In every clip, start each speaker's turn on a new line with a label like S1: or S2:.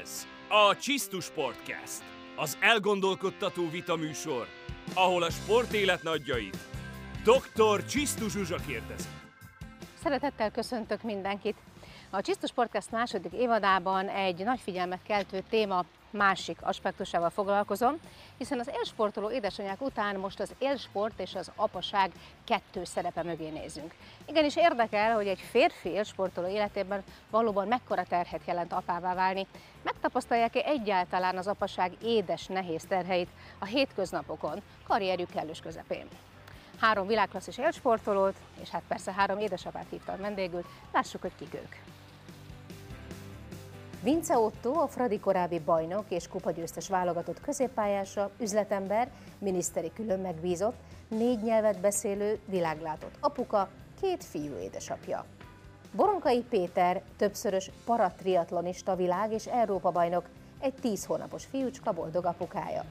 S1: Ez a Csisztus Sportcast, az elgondolkodtató vitaműsor, ahol a sportélet nagyjait dr. Csisztus Zsuzsa kérdezi.
S2: Szeretettel köszöntök mindenkit! A Csisztus Podcast második évadában egy nagy figyelmet keltő téma másik aspektusával foglalkozom, hiszen az élsportoló édesanyák után most az élsport és az apaság kettő szerepe mögé nézünk. Igenis érdekel, hogy egy férfi élsportoló életében valóban mekkora terhet jelent apává válni. Megtapasztalják-e egyáltalán az apaság édes, nehéz terheit a hétköznapokon, karrierjük kellős közepén? Három világklasszis élsportolót, és hát persze három édesapát hívtam vendégül, lássuk, hogy kik ők. Vince Otto, a Fradi korábbi bajnok és kupagyőztes válogatott középpályása, üzletember, miniszteri külön megbízott, négy nyelvet beszélő, világlátott apuka, két fiú édesapja. Boronkai Péter, többszörös paratriatlonista világ és Európa bajnok, egy tíz hónapos fiúcska boldog apukája.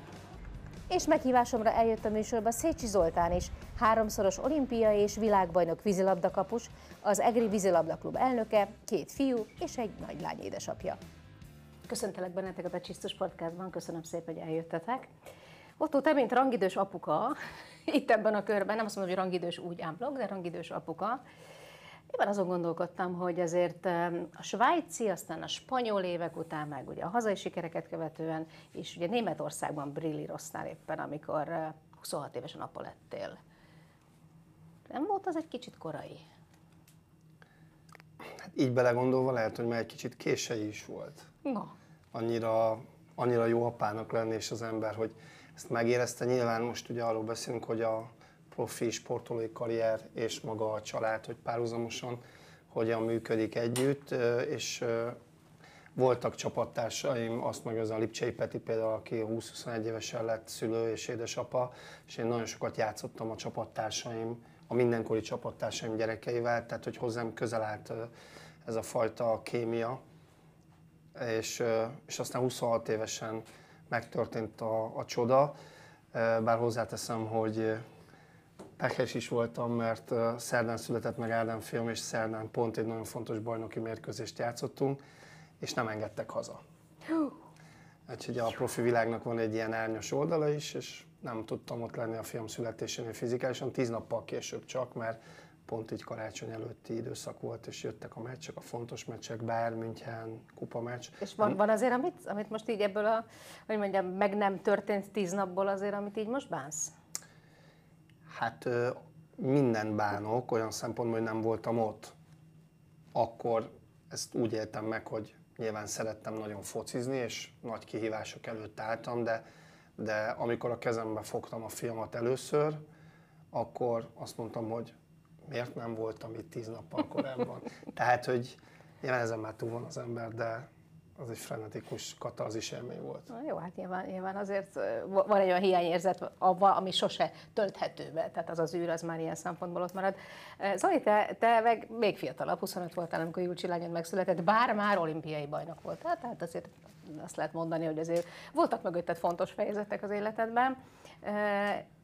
S2: És meghívásomra eljött a műsorba Szécsi Zoltán is, háromszoros olimpiai és világbajnok vízilabdakapus, az Egri vízilabdaklub elnöke, két fiú és egy nagylány édesapja. Köszöntelek benneteket a Csisztus Podcastban, köszönöm szépen, hogy eljöttetek. Otto, te, mint rangidős apuka, itt ebben a körben, nem azt mondom, hogy rangidős úgy ámblok, de rangidős apuka, én azon gondolkodtam, hogy azért a svájci, aztán a spanyol évek után, meg ugye a hazai sikereket követően, és ugye Németországban brillíroztál éppen, amikor 26 évesen apa lettél. Nem volt az egy kicsit korai?
S3: Hát így belegondolva lehet, hogy már egy kicsit késői is volt.
S2: No.
S3: Annyira, annyira jó apának lenni, és az ember, hogy ezt megérezte. Nyilván most ugye arról beszélünk, hogy a profi sportolói karrier és maga a család, hogy párhuzamosan hogyan működik együtt, és voltak csapattársaim, azt meg az a Lipcsei Peti például, aki 20-21 évesen lett szülő és édesapa, és én nagyon sokat játszottam a csapattársaim, a mindenkori csapattársaim gyerekeivel, tehát hogy hozzám közel állt ez a fajta kémia, és, és aztán 26 évesen megtörtént a, a csoda, bár hozzáteszem, hogy pehes is voltam, mert szerdán született meg Ádám film, és szerdán pont egy nagyon fontos bajnoki mérkőzést játszottunk, és nem engedtek haza. Úgyhogy a profi világnak van egy ilyen árnyos oldala is, és nem tudtam ott lenni a fiam születésénél fizikálisan, tíz nappal később csak, mert pont így karácsony előtti időszak volt, és jöttek a meccsek, a fontos meccsek, Bayern München, kupa meccs.
S2: És van, van azért, amit, amit most így ebből a, hogy mondjam, meg nem történt tíz napból azért, amit így most bánsz?
S3: Hát minden bánok, olyan szempontból, hogy nem voltam ott. Akkor ezt úgy éltem meg, hogy nyilván szerettem nagyon focizni, és nagy kihívások előtt álltam, de, de amikor a kezembe fogtam a filmat először, akkor azt mondtam, hogy miért nem voltam itt tíz nappal korábban. Tehát, hogy nyilván ezen már túl van az ember, de az egy frenetikus katarzis élmény volt.
S2: Na, jó, hát nyilván, nyilván azért van egy olyan hiányérzet, ami sose tölthető be, tehát az az űr, az már ilyen szempontból ott marad. Zoli, te, te meg még fiatalabb, 25 voltál, amikor Júlcsi lányod megszületett, bár már olimpiai bajnok voltál, tehát azért azt lehet mondani, hogy azért voltak mögötted fontos fejezetek az életedben.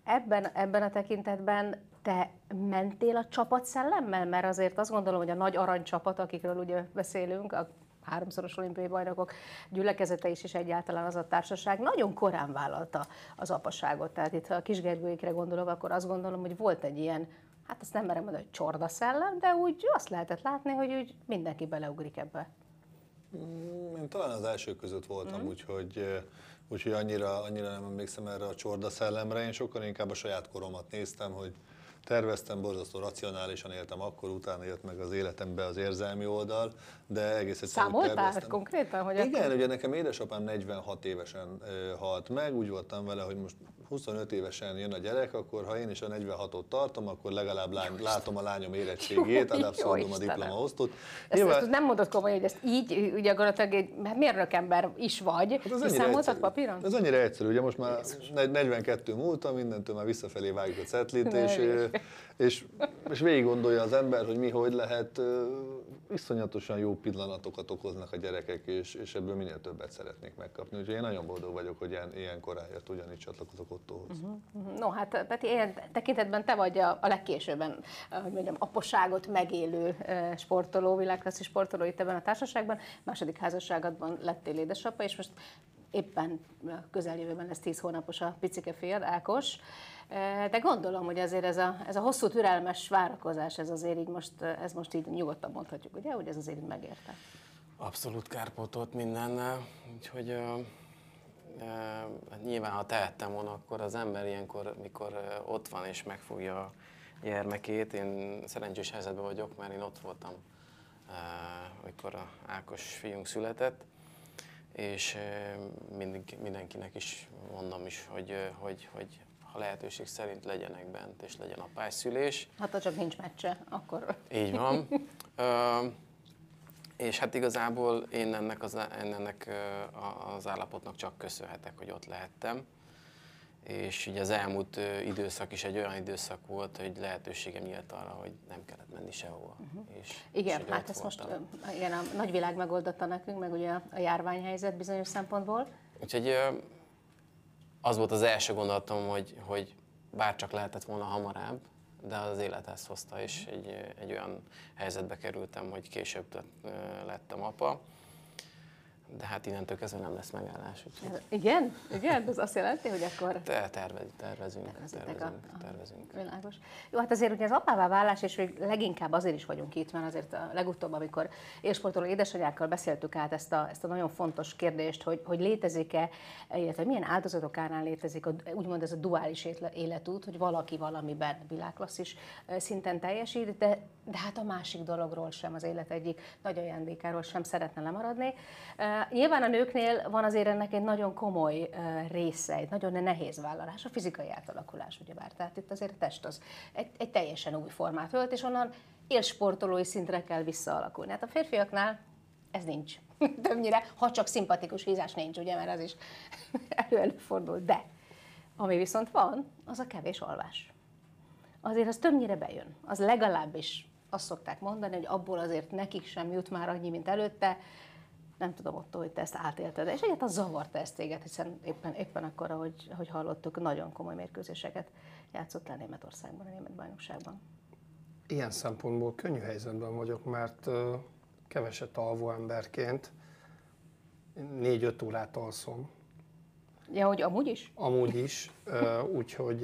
S2: Ebben, ebben a tekintetben te mentél a csapat szellemmel? Mert azért azt gondolom, hogy a nagy aranycsapat, akikről ugye beszélünk, a háromszoros olimpiai bajnokok gyülekezete is, és egyáltalán az a társaság nagyon korán vállalta az apaságot. Tehát itt, ha a kisgergőikre gondolok, akkor azt gondolom, hogy volt egy ilyen, hát azt nem merem mondani, hogy csorda szellem, de úgy azt lehetett látni, hogy úgy mindenki beleugrik ebbe.
S4: Mm, én talán az első között voltam, mm. úgyhogy, úgyhogy annyira, annyira nem emlékszem erre a csorda szellemre. Én sokkal inkább a saját koromat néztem, hogy terveztem, borzasztó racionálisan éltem, akkor utána jött meg az életembe az érzelmi oldal, de egész egyszerűen
S2: Számoltál terveztem. konkrétan?
S4: Hogy Igen, akkor... ugye nekem édesapám 46 évesen halt meg, úgy voltam vele, hogy most 25 évesen jön a gyerek, akkor ha én is a 46-ot tartom, akkor legalább lány, látom a lányom érettségét, ad abszolút a diplomaosztot.
S2: Ezt, Nyilván... ezt nem mondod komolyan, hogy ezt így, ugye gyakorlatilag egy hát mérnök ember is vagy, hát
S4: az számoltad papíron? Ez annyira egyszerű, ugye most már 42 múltam, mindentől már visszafelé vágjuk a cetlit, és és, és végig gondolja az ember, hogy mi hogy lehet, iszonyatosan jó pillanatokat okoznak a gyerekek, és, és ebből minél többet szeretnék megkapni. Úgyhogy én nagyon boldog vagyok, hogy ilyen, ilyen korán jött ugyanígy csatlakozok Ottóhoz.
S2: Uh-huh. No, hát Peti, ilyen tekintetben te vagy a, a legkésőbben, hogy mondjam, aposságot megélő sportoló, világklasszis sportoló itt ebben a társaságban. Második házasságodban lettél édesapa, és most éppen közeljövőben lesz 10 hónapos a picike fiad, Ákos. De gondolom, hogy azért ez a, ez a hosszú türelmes várakozás, ez azért így most, ez most így nyugodtan mondhatjuk, ugye, hogy ez azért így megérte.
S5: Abszolút kárpótolt mindennel, úgyhogy uh, nyilván ha tehettem volna, akkor az ember ilyenkor, mikor ott van és megfogja a gyermekét, én szerencsés helyzetben vagyok, mert én ott voltam, amikor a Ákos fiunk született, és mindenkinek is mondom is, hogy, hogy, hogy ha lehetőség szerint legyenek bent, és legyen a pályszülés.
S2: Hát ha csak nincs meccse, akkor...
S5: Így van. Ö, és hát igazából én ennek az, ennek az állapotnak csak köszönhetek, hogy ott lehettem és ugye az elmúlt időszak is egy olyan időszak volt, hogy lehetőségem nyílt arra, hogy nem kellett menni sehova.
S2: Uh-huh. És, igen, és hát ezt most igen, a nagyvilág megoldotta nekünk, meg ugye a járványhelyzet bizonyos szempontból.
S5: Úgyhogy az volt az első gondolatom, hogy, hogy bár csak lehetett volna hamarabb, de az élet ezt hozta, és egy, egy olyan helyzetbe kerültem, hogy később lettem apa de hát innentől kezdve nem lesz megállás. Úgyhogy...
S2: Igen? Igen? Ez azt jelenti, hogy akkor...
S5: Te, tervez, tervezünk, tervezünk, a, tervezünk.
S2: Világos. Jó, hát azért ugye az apává válás, és leginkább azért is vagyunk itt, mert azért a legutóbb, amikor élsportoló édesanyákkal beszéltük át ezt a, ezt a nagyon fontos kérdést, hogy, hogy létezik-e, illetve milyen áldozatok árán létezik, a, úgymond ez a duális életút, hogy valaki valamiben világklasszis szinten teljesít, de, de hát a másik dologról sem, az élet egyik nagy ajándékáról sem szeretne lemaradni. Nyilván a nőknél van azért ennek egy nagyon komoly része, egy nagyon nehéz vállalás, a fizikai átalakulás, ugyebár. Tehát itt azért a test az egy, egy teljesen új formát ölt, és onnan élsportolói szintre kell visszaalakulni. Hát a férfiaknál ez nincs. Többnyire, ha csak szimpatikus hízás nincs, ugye, mert az is elő-előfordul. De ami viszont van, az a kevés alvás. Azért az többnyire bejön. Az legalábbis azt szokták mondani, hogy abból azért nekik sem jut már annyi, mint előtte, nem tudom ott, hogy te ezt átélted, és egyáltalán zavart ezt téged, hiszen éppen, éppen akkor, ahogy, ahogy hallottuk, nagyon komoly mérkőzéseket játszott le Németországban, a német bajnokságban.
S3: Ilyen szempontból könnyű helyzetben vagyok, mert keveset alvó emberként négy-öt órát alszom.
S2: Ja, hogy amúgy is?
S3: Amúgy is, úgyhogy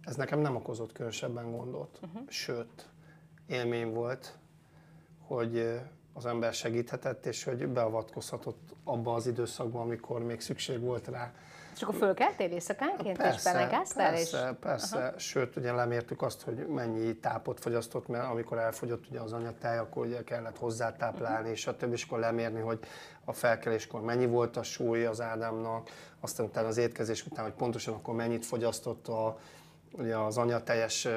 S3: ez nekem nem okozott különösebben gondot. Uh-huh. Sőt, élmény volt, hogy az ember segíthetett, és hogy beavatkozhatott abba az időszakban, amikor még szükség volt rá.
S2: És akkor fölkeltél éjszakánként,
S3: persze, és belegáztál? Persze, és... persze. Aha. Sőt, ugye lemértük azt, hogy mennyi tápot fogyasztott, mert amikor elfogyott ugye az anyatej, akkor ugye kellett hozzátáplálni, uh-huh. és a többi, és akkor lemérni, hogy a felkeléskor mennyi volt a súly az Ádámnak, aztán utána az étkezés után, hogy pontosan akkor mennyit fogyasztott a, ugye az anyatejes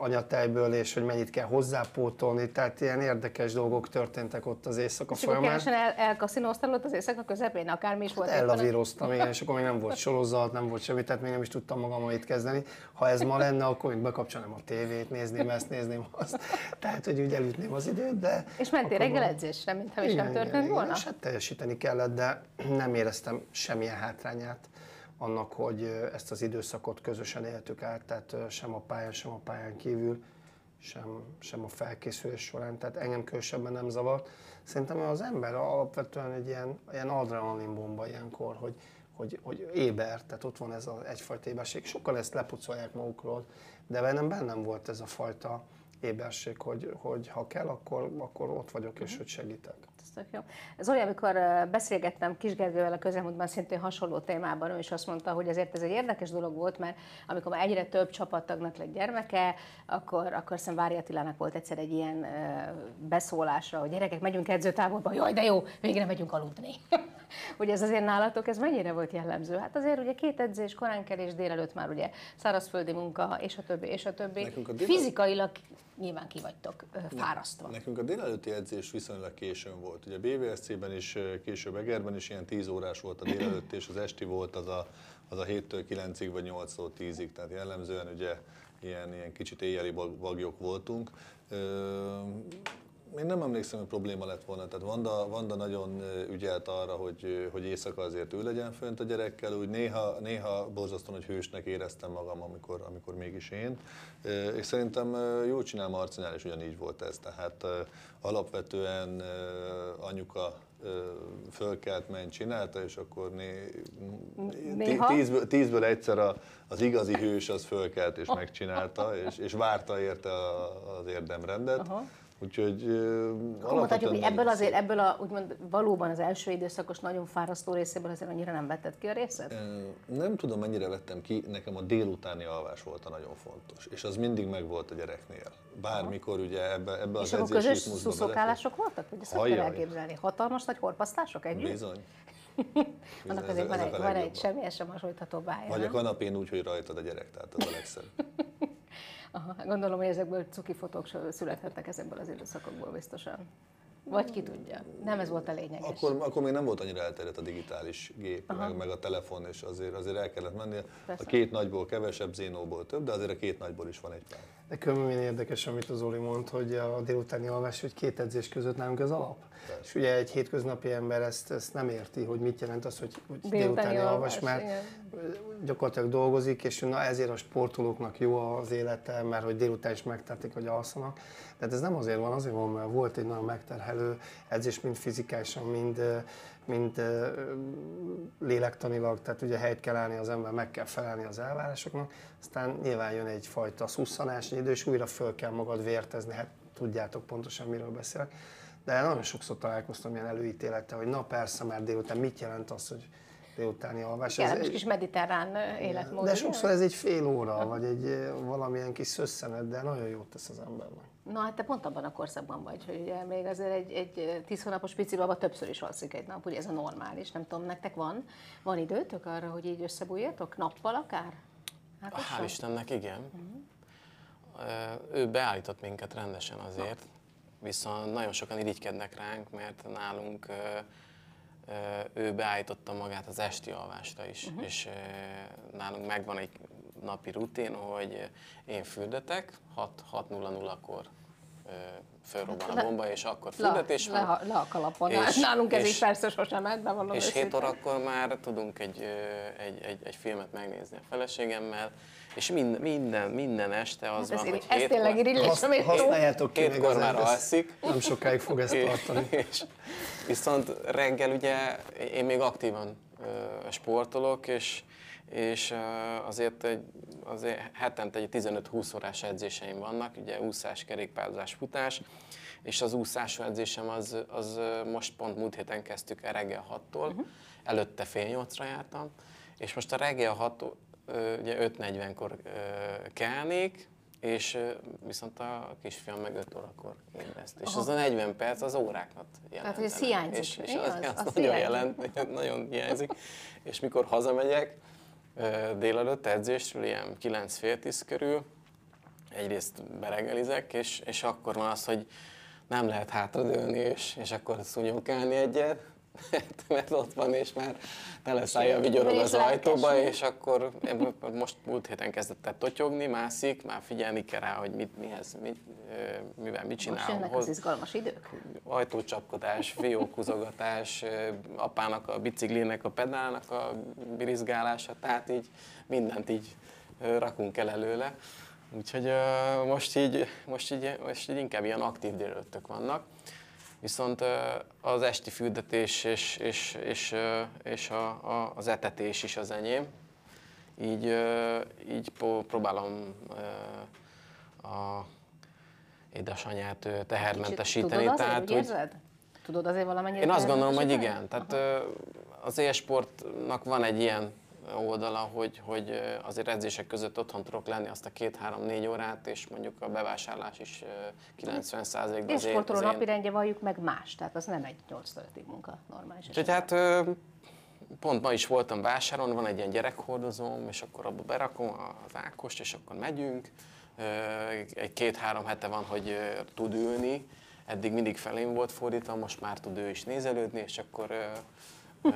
S3: anyatejből, és hogy mennyit kell hozzápótolni, tehát ilyen érdekes dolgok történtek ott az éjszaka
S2: és
S3: folyamán.
S2: És el, elkaszinóztál ott az éjszaka közepén, akármi is volt?
S3: Hát ellavíroztam, igen, és akkor még nem volt sorozat, nem volt semmi, tehát még nem is tudtam magammal itt kezdeni. Ha ez ma lenne, akkor még bekapcsolnám a tévét, nézném ezt, nézném azt. Tehát, hogy úgy elütném az időt, de...
S2: És mentél reggel edzésre, mintha is nem történt igen, volna? Igen,
S3: és hát teljesíteni kellett, de nem éreztem semmilyen hátrányát annak, hogy ezt az időszakot közösen éltük át, tehát sem a pályán, sem a pályán kívül, sem, sem a felkészülés során, tehát engem különösebben nem zavart. Szerintem az ember alapvetően egy ilyen, ilyen adrenalinbomba ilyenkor, hogy, hogy, hogy éber, tehát ott van ez az egyfajta éberség. Sokkal ezt lepucolják magukról, de bennem bennem volt ez a fajta éberség, hogy, hogy ha kell, akkor, akkor ott vagyok, és hogy segítek
S2: tök jó. Zoli, amikor beszélgettem Kis Gergővel a közelmúltban szintén hasonló témában, ő is azt mondta, hogy ezért ez egy érdekes dolog volt, mert amikor már egyre több csapattagnak lett gyermeke, akkor, akkor szem Vári Attilának volt egyszer egy ilyen beszólásra, hogy gyerekek, megyünk edzőtáborba, jaj, de jó, végre megyünk aludni. ugye ez azért nálatok, ez mennyire volt jellemző? Hát azért ugye két edzés, koránkelés, délelőtt már ugye szárazföldi munka, és a többi, és a többi. A dél... Fizikailag nyilván ki vagytok fárasztva.
S4: Nekünk a délelőtti edzés viszonylag későn volt. Ugye a BVSC-ben is, később Egerben is ilyen 10 órás volt a délelőtt, és az esti volt az a, az a 7-től 9-ig vagy 8-tól 10-ig, tehát jellemzően ugye ilyen, ilyen kicsit éjjeli vagyok voltunk. Én nem emlékszem, hogy probléma lett volna. Tehát Vanda, Vanda nagyon ügyelt arra, hogy, hogy éjszaka azért ő legyen fönt a gyerekkel, úgy néha, néha borzasztóan, hogy hősnek éreztem magam, amikor, amikor mégis én. És szerintem jól csinál Marcinál, és ugyanígy volt ez. Tehát alapvetően anyuka fölkelt, ment, csinálta, és akkor né, tízből, tízből egyszer a, az igazi hős az fölkelt és megcsinálta, és, és várta érte az érdemrendet. Aha Úgyhogy
S2: mondhatjuk, hogy ebből azért, ebből a úgymond valóban az első időszakos nagyon fárasztó részéből azért annyira nem vetted ki a részet?
S4: Nem tudom, mennyire vettem ki, nekem a délutáni alvás volt a nagyon fontos, és az mindig megvolt a gyereknél. Bármikor ugye ebbe, ebbe
S2: az És akkor közös szuszokálások voltak? Hogy ezt kell elképzelni? Hatalmas nagy horpasztások együtt?
S4: Bizony.
S2: Annak azért van egy, van egy semmiesen hasonlítható bája.
S4: Vagy a kanapén úgy, hogy rajtad a gyerek, tehát az a legszebb.
S2: Aha, gondolom, hogy ezekből cuki fotók születhettek ezekből az időszakokból biztosan. Vagy ki tudja. Nem ez volt a lényeges.
S4: Akkor, akkor még nem volt annyira elterjedt a digitális gép, meg, meg, a telefon, és azért, azért el kellett menni. Persze. A két nagyból kevesebb, Zénóból több, de azért a két nagyból is van egy pár.
S3: De különben érdekes, amit az Zoli mond, hogy a délutáni alvás, hogy két edzés között nálunk az alap. Persze. És ugye egy hétköznapi ember ezt, ezt nem érti, hogy mit jelent az, hogy, hogy délutáni, délutáni alvás, mert igen. gyakorlatilag dolgozik, és na ezért a sportolóknak jó az élete, mert hogy délután is megtették, hogy alszanak. Tehát ez nem azért van, azért van, mert volt egy nagyon megterhelő edzés, mind fizikálisan, mind, mind lélektanilag, tehát ugye helyt kell állni az ember, meg kell felelni az elvárásoknak, aztán nyilván jön egyfajta szusszanás, egy idő, és újra föl kell magad vértezni, hát tudjátok pontosan miről beszélek. De nagyon sokszor találkoztam ilyen előítélettel, hogy na persze, már délután mit jelent az, hogy délutáni alvás.
S2: Kellemes kis mediterrán életmód.
S3: De sokszor ez egy fél óra, vagy egy valamilyen kis szösszenet, de nagyon jót tesz az embernek.
S2: Na hát te pont abban a korszakban vagy, hogy ugye még azért egy, egy tíz hónapos pici baba többször is alszik egy nap, ugye ez a normális, nem tudom, nektek van, van időtök arra, hogy így összebújjatok, nappal akár?
S5: Hát Hál' Istennek igen. Uh-huh. Ő beállított minket rendesen azért, viszont nagyon sokan irigykednek ránk, mert nálunk ő beállította magát az esti alvásra is, uh-huh. és nálunk megvan egy napi rutin, hogy én fürdetek, 6.00-kor fölrobban a bomba, és akkor fürdetés
S2: van. Le, le a kalapon. És, Nálunk ez és, is persze sosem ment,
S5: bevallom És 7 órakor már tudunk egy, egy, egy, egy filmet megnézni a feleségemmel, és minden, minden, minden este az hát van, hogy
S2: ez tényleg irigylés, Hasz,
S3: amit Használjátok ki
S5: hétkor már alszik.
S3: Nem sokáig fog ezt tartani.
S5: és, viszont reggel ugye én még aktívan sportolok, és és azért, egy, azért hetente egy 15-20 órás edzéseim vannak, ugye úszás, kerékpározás, futás, és az úszás edzésem az, az most pont múlt héten kezdtük el reggel 6-tól, uh-huh. előtte fél 8-ra jártam, és most a reggel 6 ugye 5.40-kor kelnék, és viszont a kisfiam meg 5 órakor ébreszt. És az a 40 perc az óráknak jelent.
S2: Tehát, hogy ez hiányzik.
S5: És, és az, az, az, az nagyon jelent, nagyon hiányzik. És mikor hazamegyek, délelőtt edzésről, ilyen 9 fél 10 körül, egyrészt beregelizek, és, és akkor van az, hogy nem lehet hátradőlni, és, és akkor szúnyogálni egyet, mert ott van, és már teleszállja vigyorog az ajtóba, és akkor most múlt héten kezdett el totyogni, mászik, már figyelni kell rá, hogy mit, mihez, mit, mivel mit csinál. Most
S2: jönnek az izgalmas idők?
S5: Ajtócsapkodás, fiókuzogatás, apának a biciklinek, a pedálnak a birizgálása, tehát így mindent így rakunk el előle. Úgyhogy most így, most így, most így inkább ilyen aktív délőttök vannak. Viszont az esti fürdetés és, és, és, és a, a, az etetés is az enyém. Így, így próbálom a édesanyát tehermentesíteni.
S2: Tudod azért, hogy Tudod azért valamennyire
S5: Én azt gondolom, hogy igen. Tehát az élsportnak van egy ilyen oldala, hogy, hogy azért edzések között otthon tudok lenni azt a két-három-négy órát, és mondjuk a bevásárlás is 90%-ban
S2: az sportoló én... napirendje valljuk meg más, tehát az nem egy 8 munka normális.
S5: Úgyhogy hát pont ma is voltam vásáron, van egy ilyen gyerekhordozóm, és akkor abba berakom az Ákost, és akkor megyünk. Egy két-három hete van, hogy tud ülni, eddig mindig felém volt fordítva, most már tud ő is nézelődni, és akkor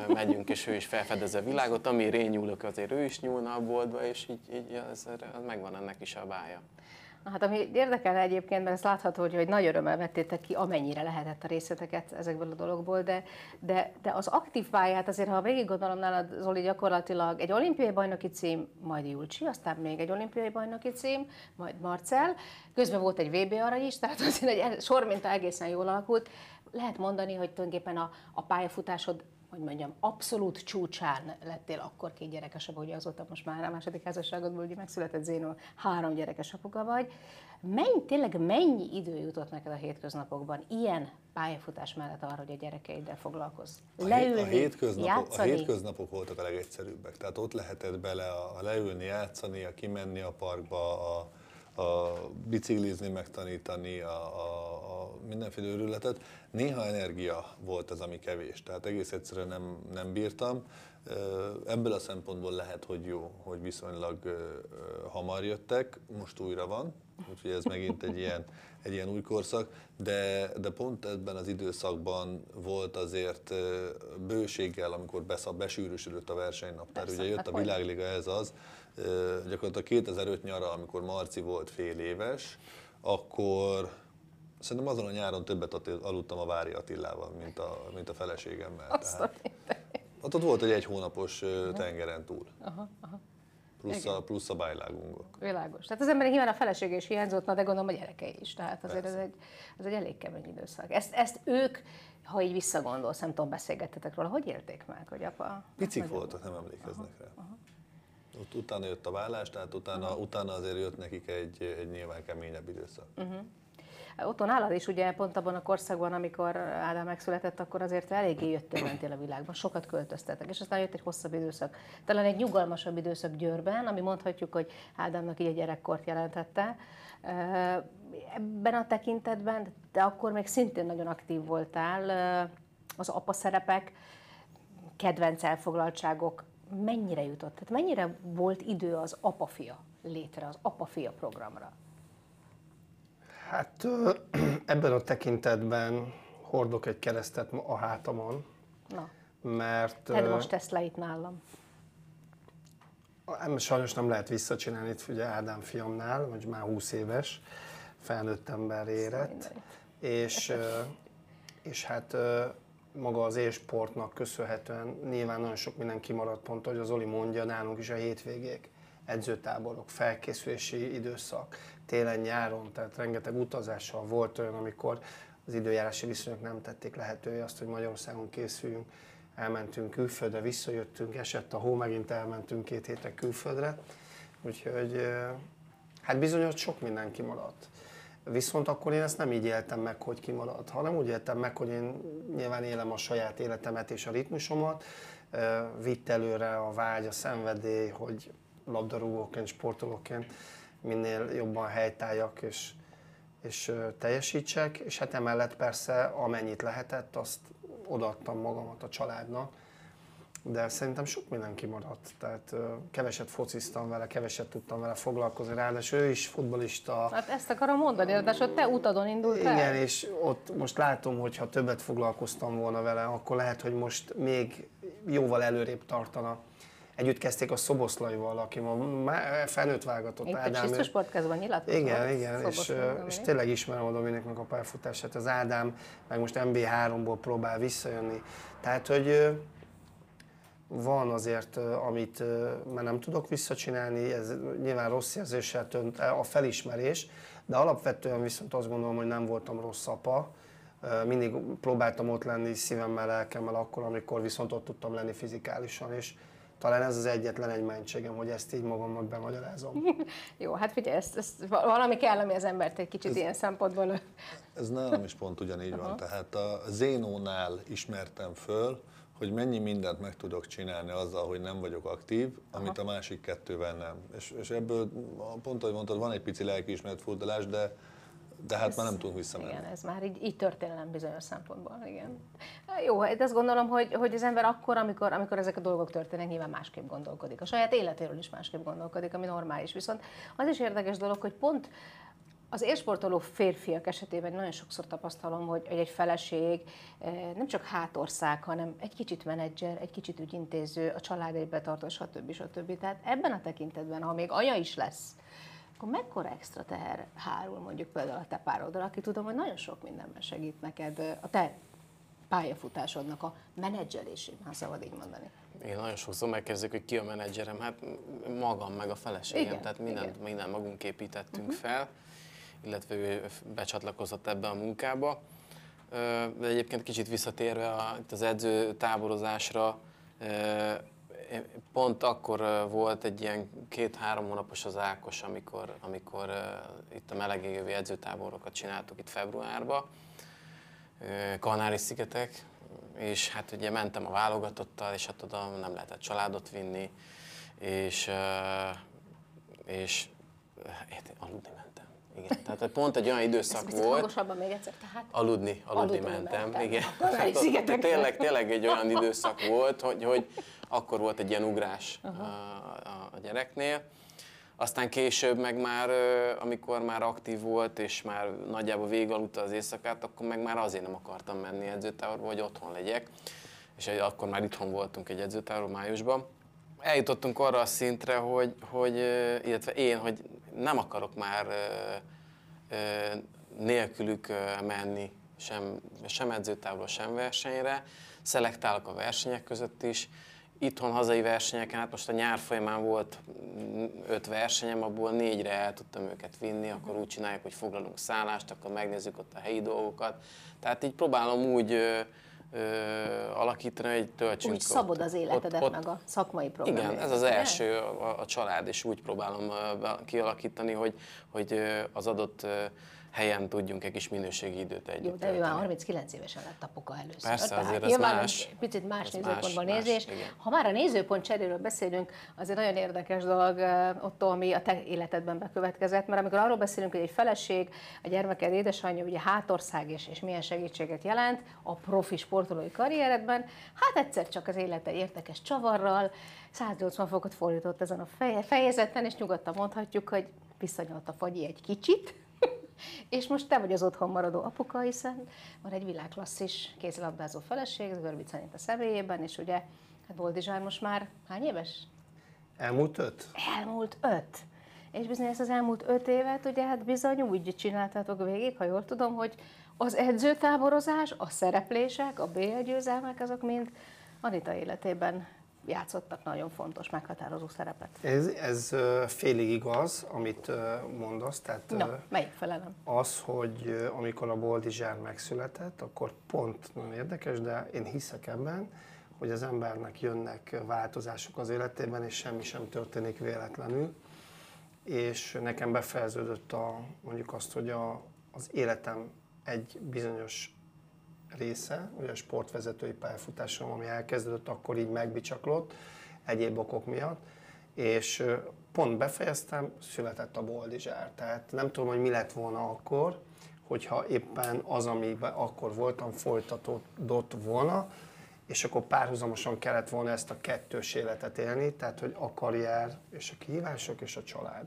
S5: megyünk, és ő is felfedez a világot, ami én nyúlok, azért ő is nyúlna a boltba, és így, így az, az megvan ennek is a bája.
S2: Na, hát ami érdekelne egyébként, mert ezt látható, hogy, hogy nagy örömmel vettétek ki, amennyire lehetett a részleteket ezekből a dologból, de, de, de az aktív pályát azért, ha végig gondolom nálad, Zoli, gyakorlatilag egy olimpiai bajnoki cím, majd Julcsi, aztán még egy olimpiai bajnoki cím, majd Marcel, közben volt egy VB arany is, tehát azért egy sor minta egészen jól alakult. Lehet mondani, hogy tulajdonképpen a, a pályafutásod hogy mondjam, abszolút csúcsán lettél akkor két gyerekes apa, ugye azóta most már a második házasságodból ugye megszületett Zénó, három gyerekes apuka vagy. Mennyi, tényleg mennyi idő jutott neked a hétköznapokban ilyen pályafutás mellett arra, hogy a gyerekeiddel foglalkozz?
S4: Leülni, a, hétköznapok, játszani? a hétköznapok voltak a legegyszerűbbek. Tehát ott lehetett bele a, a leülni, játszani, a kimenni a parkba, a, a biciklizni megtanítani, a, a, a mindenféle őrületet. Néha energia volt az, ami kevés, tehát egész egyszerűen nem, nem bírtam. Ebből a szempontból lehet, hogy jó, hogy viszonylag hamar jöttek, most újra van, úgyhogy ez megint egy ilyen, egy ilyen új korszak, de, de pont ebben az időszakban volt azért bőséggel, amikor beszab, besűrűsödött a versenynaptár. Ugye jött a világliga, ez az, gyakorlatilag 2005 nyara, amikor Marci volt fél éves, akkor szerintem azon a nyáron többet aludtam a Vári Attilával, mint a, mint a feleségemmel. Azt Tehát, ott, ott volt egy egy hónapos tengeren túl. Aha, aha. Plusz a, plusz a bájlágungok.
S2: Világos. Tehát az emberek nyilván a felesége is hiányzott, na de gondolom a gyerekei is. Tehát azért ez egy, ez egy elég kemény időszak. Ezt, ezt ők, ha így visszagondolsz, nem tudom, beszélgettetek róla, hogy élték meg, hogy apa?
S4: Picik voltak, nem emlékeznek aha, rá. Aha. Ott utána jött a vállás, tehát utána, utána azért jött nekik egy, egy nyilván keményebb időszak. Uh-huh.
S2: Otthon nálad is ugye pont abban a korszakban, amikor Ádám megszületett, akkor azért eléggé jöttél, mentél a világban, sokat költöztetek, és aztán jött egy hosszabb időszak, talán egy nyugalmasabb időszak Győrben, ami mondhatjuk, hogy Ádámnak így a gyerekkort jelentette. Ebben a tekintetben, de akkor még szintén nagyon aktív voltál, az apa szerepek, kedvenc elfoglaltságok, mennyire jutott? Tehát mennyire volt idő az apafia létre, az apafia programra?
S3: Hát ebben a tekintetben hordok egy keresztet a hátamon. Na. Mert...
S2: Tedd most ezt le itt nálam.
S3: Sajnos nem lehet visszacsinálni, itt ugye Ádám fiamnál, vagy már 20 éves, felnőtt ember érett. És, és hát maga az élsportnak köszönhetően nyilván nagyon sok minden kimaradt pont, hogy az Oli mondja, nálunk is a hétvégék, edzőtáborok, felkészülési időszak, télen-nyáron, tehát rengeteg utazással volt olyan, amikor az időjárási viszonyok nem tették lehetővé azt, hogy Magyarországon készüljünk. Elmentünk külföldre, visszajöttünk, esett a hó, megint elmentünk két hétre külföldre. Úgyhogy hát bizony ott sok minden kimaradt. Viszont akkor én ezt nem így éltem meg, hogy kimaradt, hanem úgy éltem meg, hogy én nyilván élem a saját életemet és a ritmusomat, vitt előre a vágy, a szenvedély, hogy labdarúgóként, sportolóként minél jobban helytáljak és, és teljesítsek, és hát emellett persze amennyit lehetett, azt odaadtam magamat a családnak, de szerintem sok minden kimaradt. Tehát keveset fociztam vele, keveset tudtam vele foglalkozni, ráadásul ő is futbolista.
S2: Hát ezt akarom mondani, ráadásul te utadon indult
S3: Igen, el. és ott most látom, hogy ha többet foglalkoztam volna vele, akkor lehet, hogy most még jóval előrébb tartana együtt kezdték a Szoboszlaival, aki ma felnőtt vágatott.
S2: Itt Ádám. a sportkázban nyilatkozott.
S3: Igen, igen, és, és tényleg ismerem a Dominiknak a pályafutását. Az Ádám meg most MB3-ból próbál visszajönni. Tehát, hogy van azért, amit már nem tudok visszacsinálni, ez nyilván rossz érzéssel tönt a felismerés, de alapvetően viszont azt gondolom, hogy nem voltam rossz apa. Mindig próbáltam ott lenni szívemmel, lelkemmel akkor, amikor viszont ott tudtam lenni fizikálisan, és talán ez az egyetlen egy mentségem, hogy ezt így magamnak bemagyarázom.
S2: Jó, hát figyelj, ezt, ezt valami kell, ami az embert egy kicsit ez, ilyen szempontból...
S4: Ez nálam is pont ugyanígy van. Tehát a Zénónál ismertem föl, hogy mennyi mindent meg tudok csinálni azzal, hogy nem vagyok aktív, amit Aha. a másik kettővel nem. És, és ebből pont, ahogy mondtad, van egy pici lelkiismeret furdalás, de de hát ez, már nem tudunk visszamenni.
S2: Igen, ez már így, így történelem bizonyos szempontból, igen. Jó, hát azt gondolom, hogy, hogy az ember akkor, amikor, amikor ezek a dolgok történnek, nyilván másképp gondolkodik. A saját életéről is másképp gondolkodik, ami normális. Viszont az is érdekes dolog, hogy pont Az élsportoló férfiak esetében nagyon sokszor tapasztalom, hogy egy feleség eh, nem csak hátország, hanem egy kicsit menedzser, egy kicsit ügyintéző, a családét betartó, stb. stb. Tehát ebben a tekintetben, ha még anya is lesz, akkor mekkora extra teher hárul mondjuk például a te párodra, aki tudom, hogy nagyon sok mindenben segít neked eh, a te pályafutásodnak a menedzselésében, ha szabad így mondani.
S5: Én nagyon sokszor megkezdek, hogy ki a menedzserem, hát magam meg a feleségem,
S2: Igen,
S5: tehát mindent,
S2: igen.
S5: minden magunk építettünk fel, illetve ő becsatlakozott ebbe a munkába. De egyébként kicsit visszatérve a, itt az edző táborozásra, pont akkor volt egy ilyen két-három hónapos az Ákos, amikor, amikor itt a melegégővi edzőtáborokat csináltuk itt februárban, Kanári-szigetek, és hát ugye mentem a válogatottal, és hát oda nem lehetett családot vinni, és, és én aludni mentem. Igen, tehát pont egy olyan időszak
S2: Picit
S5: volt,
S2: hangosabban még egyszer, tehát
S5: Aludni, aludni,
S2: Aludni
S5: mentem,
S2: mentem.
S5: igen.
S2: A Kanári-szigetekre.
S5: tényleg, tényleg egy olyan időszak volt, hogy, hogy akkor volt egy ilyen ugrás a, a, a gyereknél. Aztán később meg már, amikor már aktív volt, és már nagyjából végigaludta az éjszakát, akkor meg már azért nem akartam menni edzőtáborba, hogy otthon legyek. És akkor már itthon voltunk egy edzőtáborban májusban. Eljutottunk arra a szintre, hogy, hogy, illetve én, hogy nem akarok már ö, ö, nélkülük menni sem, sem edzőtáborba, sem versenyre. Szelektálok a versenyek között is. Itthon hazai versenyeken, hát most a nyár folyamán volt mm, öt versenyem, abból négyre el tudtam őket vinni, akkor úgy csináljuk, hogy foglalunk szállást, akkor megnézzük ott a helyi dolgokat. Tehát így próbálom úgy ö, alakítani, hogy töltsünk
S2: úgy szabod
S5: ott-
S2: az életedet,
S5: ott-
S2: meg a szakmai programot.
S5: igen, ez az első a, a család, és úgy próbálom kialakítani, hogy, hogy az adott helyen tudjunk egy kis minőségi időt együtt
S2: Jó, de ő már
S5: tölteni.
S2: 39 évesen lett apuka először.
S5: Persze,
S2: Tehát
S5: azért az
S2: nyilván
S5: más.
S2: egy Picit más
S5: Az
S2: nézőpontból
S5: más,
S2: nézi, és
S5: más, igen.
S2: ha már a nézőpont cseréről beszélünk, az egy nagyon érdekes dolog eh, ott, ami a te életedben bekövetkezett, mert amikor arról beszélünk, hogy egy feleség, a gyermeked édesanyja ugye hátország és, és milyen segítséget jelent a profi sportolói karrieredben, hát egyszer csak az élete érdekes csavarral, 180 fokot fordított ezen a feje- fejezeten, és nyugodtan mondhatjuk, hogy visszanyalt a fagyi egy kicsit, és most te vagy az otthon maradó apuka, hiszen van egy világklasszis kézilabdázó feleség, Görbic a személyében, és ugye hát Boldizsár most már hány éves?
S3: Elmúlt öt?
S2: Elmúlt öt. És bizony ezt az elmúlt öt évet ugye hát bizony úgy csináltátok végig, ha jól tudom, hogy az edzőtáborozás, a szereplések, a BL győzelmek, azok mind Anita életében játszottak nagyon fontos, meghatározó szerepet.
S3: Ez, ez félig igaz, amit mondasz. Tehát,
S2: Na, melyik felelem?
S3: az, hogy amikor a Boldizsár megszületett, akkor pont nagyon érdekes, de én hiszek ebben, hogy az embernek jönnek változások az életében, és semmi sem történik véletlenül. És nekem befejeződött a, mondjuk azt, hogy a, az életem egy bizonyos része, ugye a sportvezetői pályafutásom, ami elkezdődött, akkor így megbicsaklott egyéb okok miatt, és pont befejeztem, született a Boldizsár. Tehát nem tudom, hogy mi lett volna akkor, hogyha éppen az, amiben akkor voltam, folytatódott volna, és akkor párhuzamosan kellett volna ezt a kettős életet élni, tehát hogy a karrier és a kihívások és a család.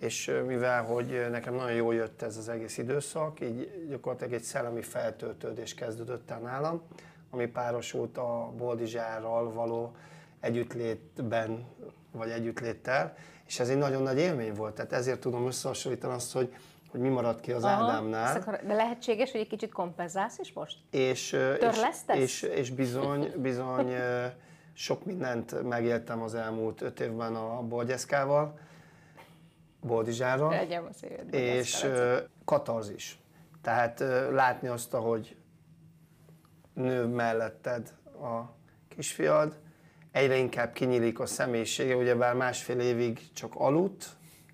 S3: És mivel, hogy nekem nagyon jól jött ez az egész időszak, így gyakorlatilag egy szellemi feltöltődés kezdődött el nálam, ami párosult a Boldizsárral való együttlétben, vagy együttléttel, és ez egy nagyon nagy élmény volt, tehát ezért tudom összehasonlítani azt, hogy, hogy mi maradt ki az Ádámnál.
S2: ezt akar- De lehetséges, hogy egy kicsit kompenzálsz is most?
S3: És, ö, és,
S2: Törlesztesz?
S3: és, és bizony, bizony sok mindent megéltem az elmúlt öt évben a Bolgyeszkával, Boldizsárral,
S2: Legyen a szíved.
S3: és katarzis. Tehát látni azt, hogy nő melletted a kisfiad, egyre inkább kinyílik a személyisége, ugyebár másfél évig csak aludt,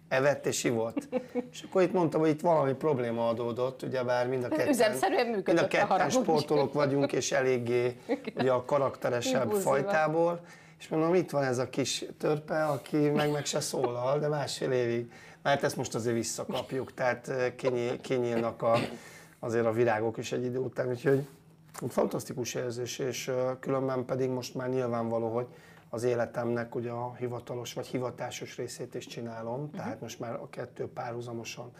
S3: evett és ivott. És akkor itt mondtam, hogy itt valami probléma adódott, ugyebár mind a ketten,
S2: Üzemszerűen
S3: mind a ketten
S2: haragudj.
S3: sportolók vagyunk, és eléggé ugye a karakteresebb fajtából. És mondom, itt van ez a kis törpe, aki meg meg se szólal, de másfél évig. Na hát ezt most azért visszakapjuk, tehát eh, kinyíl, kinyílnak a, azért a virágok is egy idő után, úgyhogy fantasztikus érzés, és különben pedig most már nyilvánvaló, hogy az életemnek ugye a hivatalos vagy hivatásos részét is csinálom, tehát most már a kettő párhuzamosan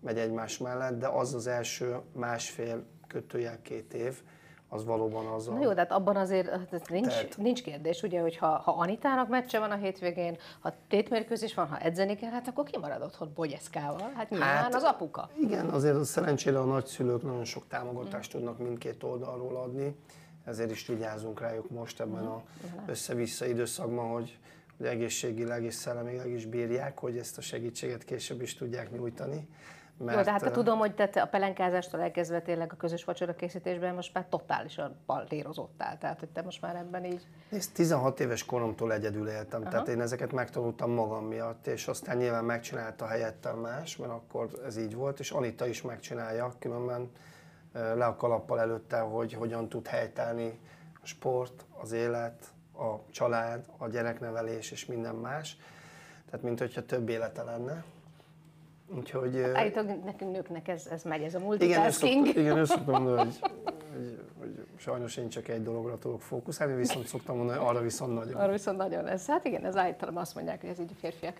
S3: megy egymás mellett, de az az első másfél kötőjel két év, az valóban az
S2: Na jó, de hát abban azért hát nincs,
S3: Tehát-
S2: nincs kérdés, ugye, hogy ha, ha Anitának meccse van a hétvégén, ha tétmérkőzés van, ha edzeni kell, hát akkor ki marad otthon Bogyeszkával? Hát nyilván
S3: Hát-
S2: az apuka.
S3: Igen, azért szerencsére a nagyszülők nagyon sok támogatást tudnak mindkét oldalról adni, ezért is vigyázunk rájuk most ebben a össze-vissza időszakban, hogy, hogy egészségileg és szellemileg is bírják, hogy ezt a segítséget később is tudják nyújtani.
S2: Jó, de hát te tudom, hogy te a pelenkázástól elkezdve tényleg a közös vacsora készítésben most már totálisan ballérozottál, tehát hogy te most már ebben így...
S3: Nézd, 16 éves koromtól egyedül éltem, Aha. tehát én ezeket megtanultam magam miatt, és aztán nyilván megcsinálta helyettem más, mert akkor ez így volt, és Anita is megcsinálja, különben le a kalappal előtte, hogy hogyan tud helytállni a sport, az élet, a család, a gyereknevelés és minden más. Tehát, mint hogyha több élete lenne. Úgyhogy... ö,
S2: Állítólag nekünk nőknek ez, ez megy, ez a multitasking.
S3: igen, ezt szoktam mondani, hogy, hogy, hogy sajnos én csak egy dologra tudok fókuszálni, viszont szoktam mondani, arra viszont nagyon.
S2: Arra viszont nagyon ez. Hát igen, ez általában azt mondják, hogy ez így a férfiak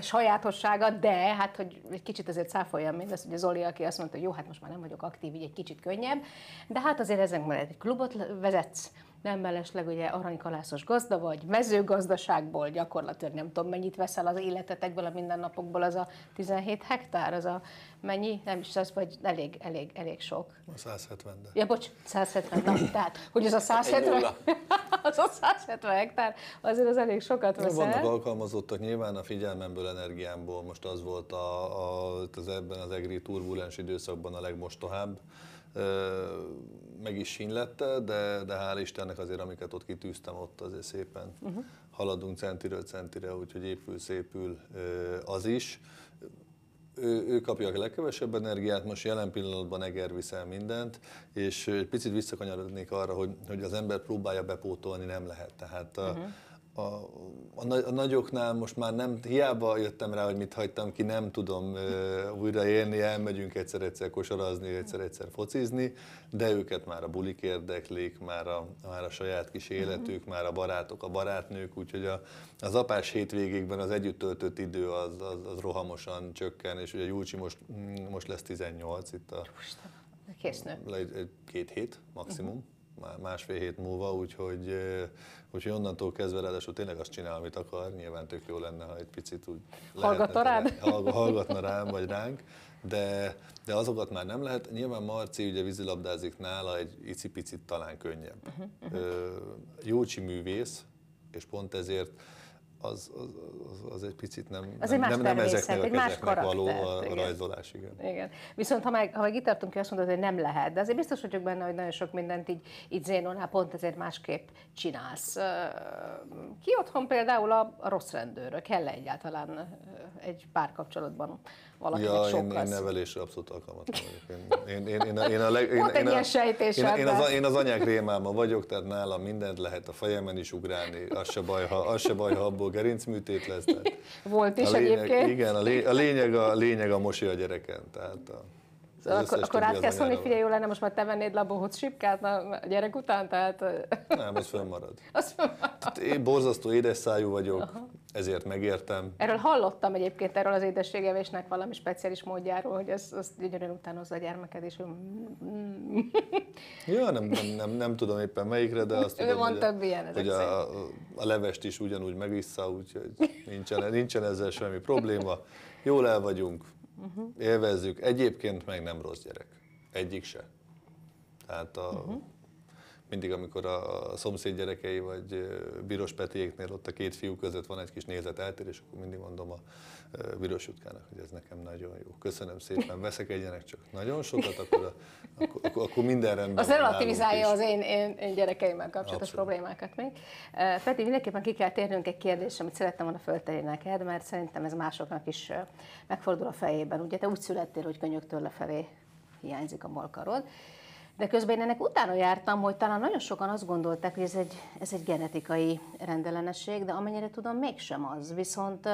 S2: sajátossága, de hát, hogy egy kicsit azért cáfoljam mindezt, hogy Zoli, aki azt mondta, hogy jó, hát most már nem vagyok aktív, így egy kicsit könnyebb, de hát azért ezen mellett egy klubot vezetsz, nem mellesleg ugye aranykalászos gazda vagy, mezőgazdaságból gyakorlatilag nem tudom mennyit veszel az életetekből, a mindennapokból, az a 17 hektár, az a mennyi, nem is az, vagy elég, elég, elég sok.
S4: A 170 de.
S2: Ja, bocs, 170, na, tehát, hogy az a 170,
S5: nulla.
S2: az a 170 hektár, azért az elég sokat veszel.
S4: Vannak alkalmazottak, nyilván a figyelmemből, energiámból most az volt a, a, az ebben az egri turbulens időszakban a legmostohább. Meg is sínlette, de, de hál' Istennek azért, amiket ott kitűztem, ott azért szépen uh-huh. haladunk centiről centire, úgyhogy épül, szépül ö, az is. Ő, ő kapja a legkevesebb energiát, most jelen pillanatban Eger viszel mindent, és egy picit visszakanyarodnék arra, hogy, hogy az ember próbálja bepótolni, nem lehet. Tehát uh-huh. a, a, nagy- a nagyoknál most már nem, hiába jöttem rá, hogy mit hagytam ki, nem tudom ö, újra élni, elmegyünk egyszer-egyszer kosarazni, egyszer-egyszer focizni, de őket már a bulik érdeklik, már a, már a saját kis életük, már a barátok, a barátnők, úgyhogy a, az apás hétvégékben az együtt töltött idő az, az, az rohamosan csökken, és ugye Júlcsi most, mm, most lesz 18 itt a
S2: Kész nő.
S4: egy, egy, két hét maximum, már másfél hét múlva, úgyhogy, úgyhogy onnantól kezdve ráadásul tényleg azt csinál, amit akar. Nyilván tök jó lenne, ha egy picit úgy
S2: Hallgatna rád?
S4: hallg- Hallgatna rám, vagy ránk, de, de azokat már nem lehet. Nyilván Marci ugye vízilabdázik nála egy icipicit talán könnyebb. Ö, Jócsi művész, és pont ezért az, az, az, az egy picit nem,
S2: Az
S4: nem,
S2: egy más
S4: nem, nem ezeknek
S2: egy más
S4: kezeknek való
S2: karakter,
S4: a, a
S2: igen.
S4: rajzolás, igen.
S2: Igen. Viszont ha meg, ha meg itt tartunk ki, azt mondod, hogy nem lehet, de azért biztos vagyok benne, hogy nagyon sok mindent így, így Zénonál pont ezért másképp csinálsz. Ki otthon például a, a rossz rendőrök? kell -e egyáltalán egy párkapcsolatban valakinek
S4: Ja,
S2: sok
S4: én, én
S2: lesz?
S4: nevelésre abszolút alkalmatlan vagyok. Én, én, én, én, a- én, a leg, én, én, a- én, én, az, én az anyák rémáma vagyok, tehát nálam mindent lehet a fejemen is ugrálni, az se baj, ha, az se baj, ha abból gerincműtét lesz. Tehát
S2: Volt is
S4: a lényeg,
S2: egyébként.
S4: Igen, a, lé, a, lényeg a, lényeg a mosi a gyereken. Tehát a, az
S2: Akkor, akkor át
S4: az
S2: kell szólni, figyelj, jó lenne, most már te vennéd le a bohóc sipkát a a gyerek után, tehát.
S4: Nem, az fönnmarad.
S2: azt
S4: Tehát én borzasztó édes szájú vagyok, ezért megértem.
S2: Erről hallottam egyébként, erről az édességevésnek valami speciális módjáról, hogy ez, az gyönyörűen utánozza a gyermeked, és ő
S4: Ja, nem, nem, nem, nem tudom éppen melyikre, de azt tudom,
S2: van
S4: hogy,
S2: több ilyen, ezek
S4: hogy a, a levest is ugyanúgy megissza, úgyhogy nincsen, nincsen ezzel semmi probléma. Jól el vagyunk,
S2: Mhm.
S4: élvezzük. Egyébként meg nem rossz gyerek. Egyik se. Tehát a,
S2: Mhm.
S4: Mindig, amikor a szomszéd gyerekei vagy ö, Biros Petiéknél ott a két fiú között van egy kis nézeteltérés, akkor mindig mondom a ö, Biros Jutkának, hogy ez nekem nagyon jó. Köszönöm szépen, veszekedjenek csak nagyon sokat, akkor, a, akkor, akkor, akkor minden rendben
S2: Az relativizálja az én, én, én gyerekeimmel kapcsolatos
S4: Abszolút.
S2: problémákat még. Peti, mindenképpen ki kell térnünk egy kérdésre, amit szerettem volna föltenni neked, mert szerintem ez másoknak is megfordul a fejében. Ugye te úgy születtél, hogy könyöktől lefelé hiányzik a molkarod. De közben én ennek utána jártam, hogy talán nagyon sokan azt gondolták, hogy ez egy, ez egy genetikai rendellenesség, de amennyire tudom, mégsem az. Viszont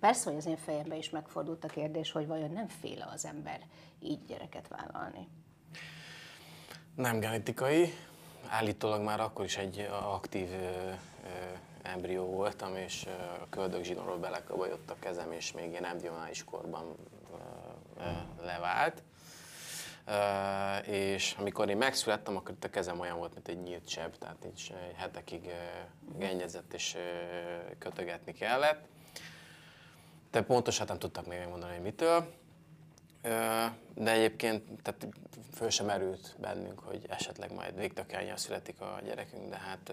S2: persze, hogy az én fejemben is megfordult a kérdés, hogy vajon nem fél az ember így gyereket vállalni.
S5: Nem genetikai, állítólag már akkor is egy aktív ö, ö, embrió voltam, és a köldögzsinórról belekabajott a kezem, és még ilyen embryonális korban ö, levált. És amikor én megszülettem, akkor itt a kezem olyan volt, mint egy nyílt seb, tehát így hetekig gennyezett és kötögetni kellett. De pontosan nem tudtak még megmondani, hogy mitől. De egyébként tehát föl sem erült bennünk, hogy esetleg majd végtakánya születik a gyerekünk, de hát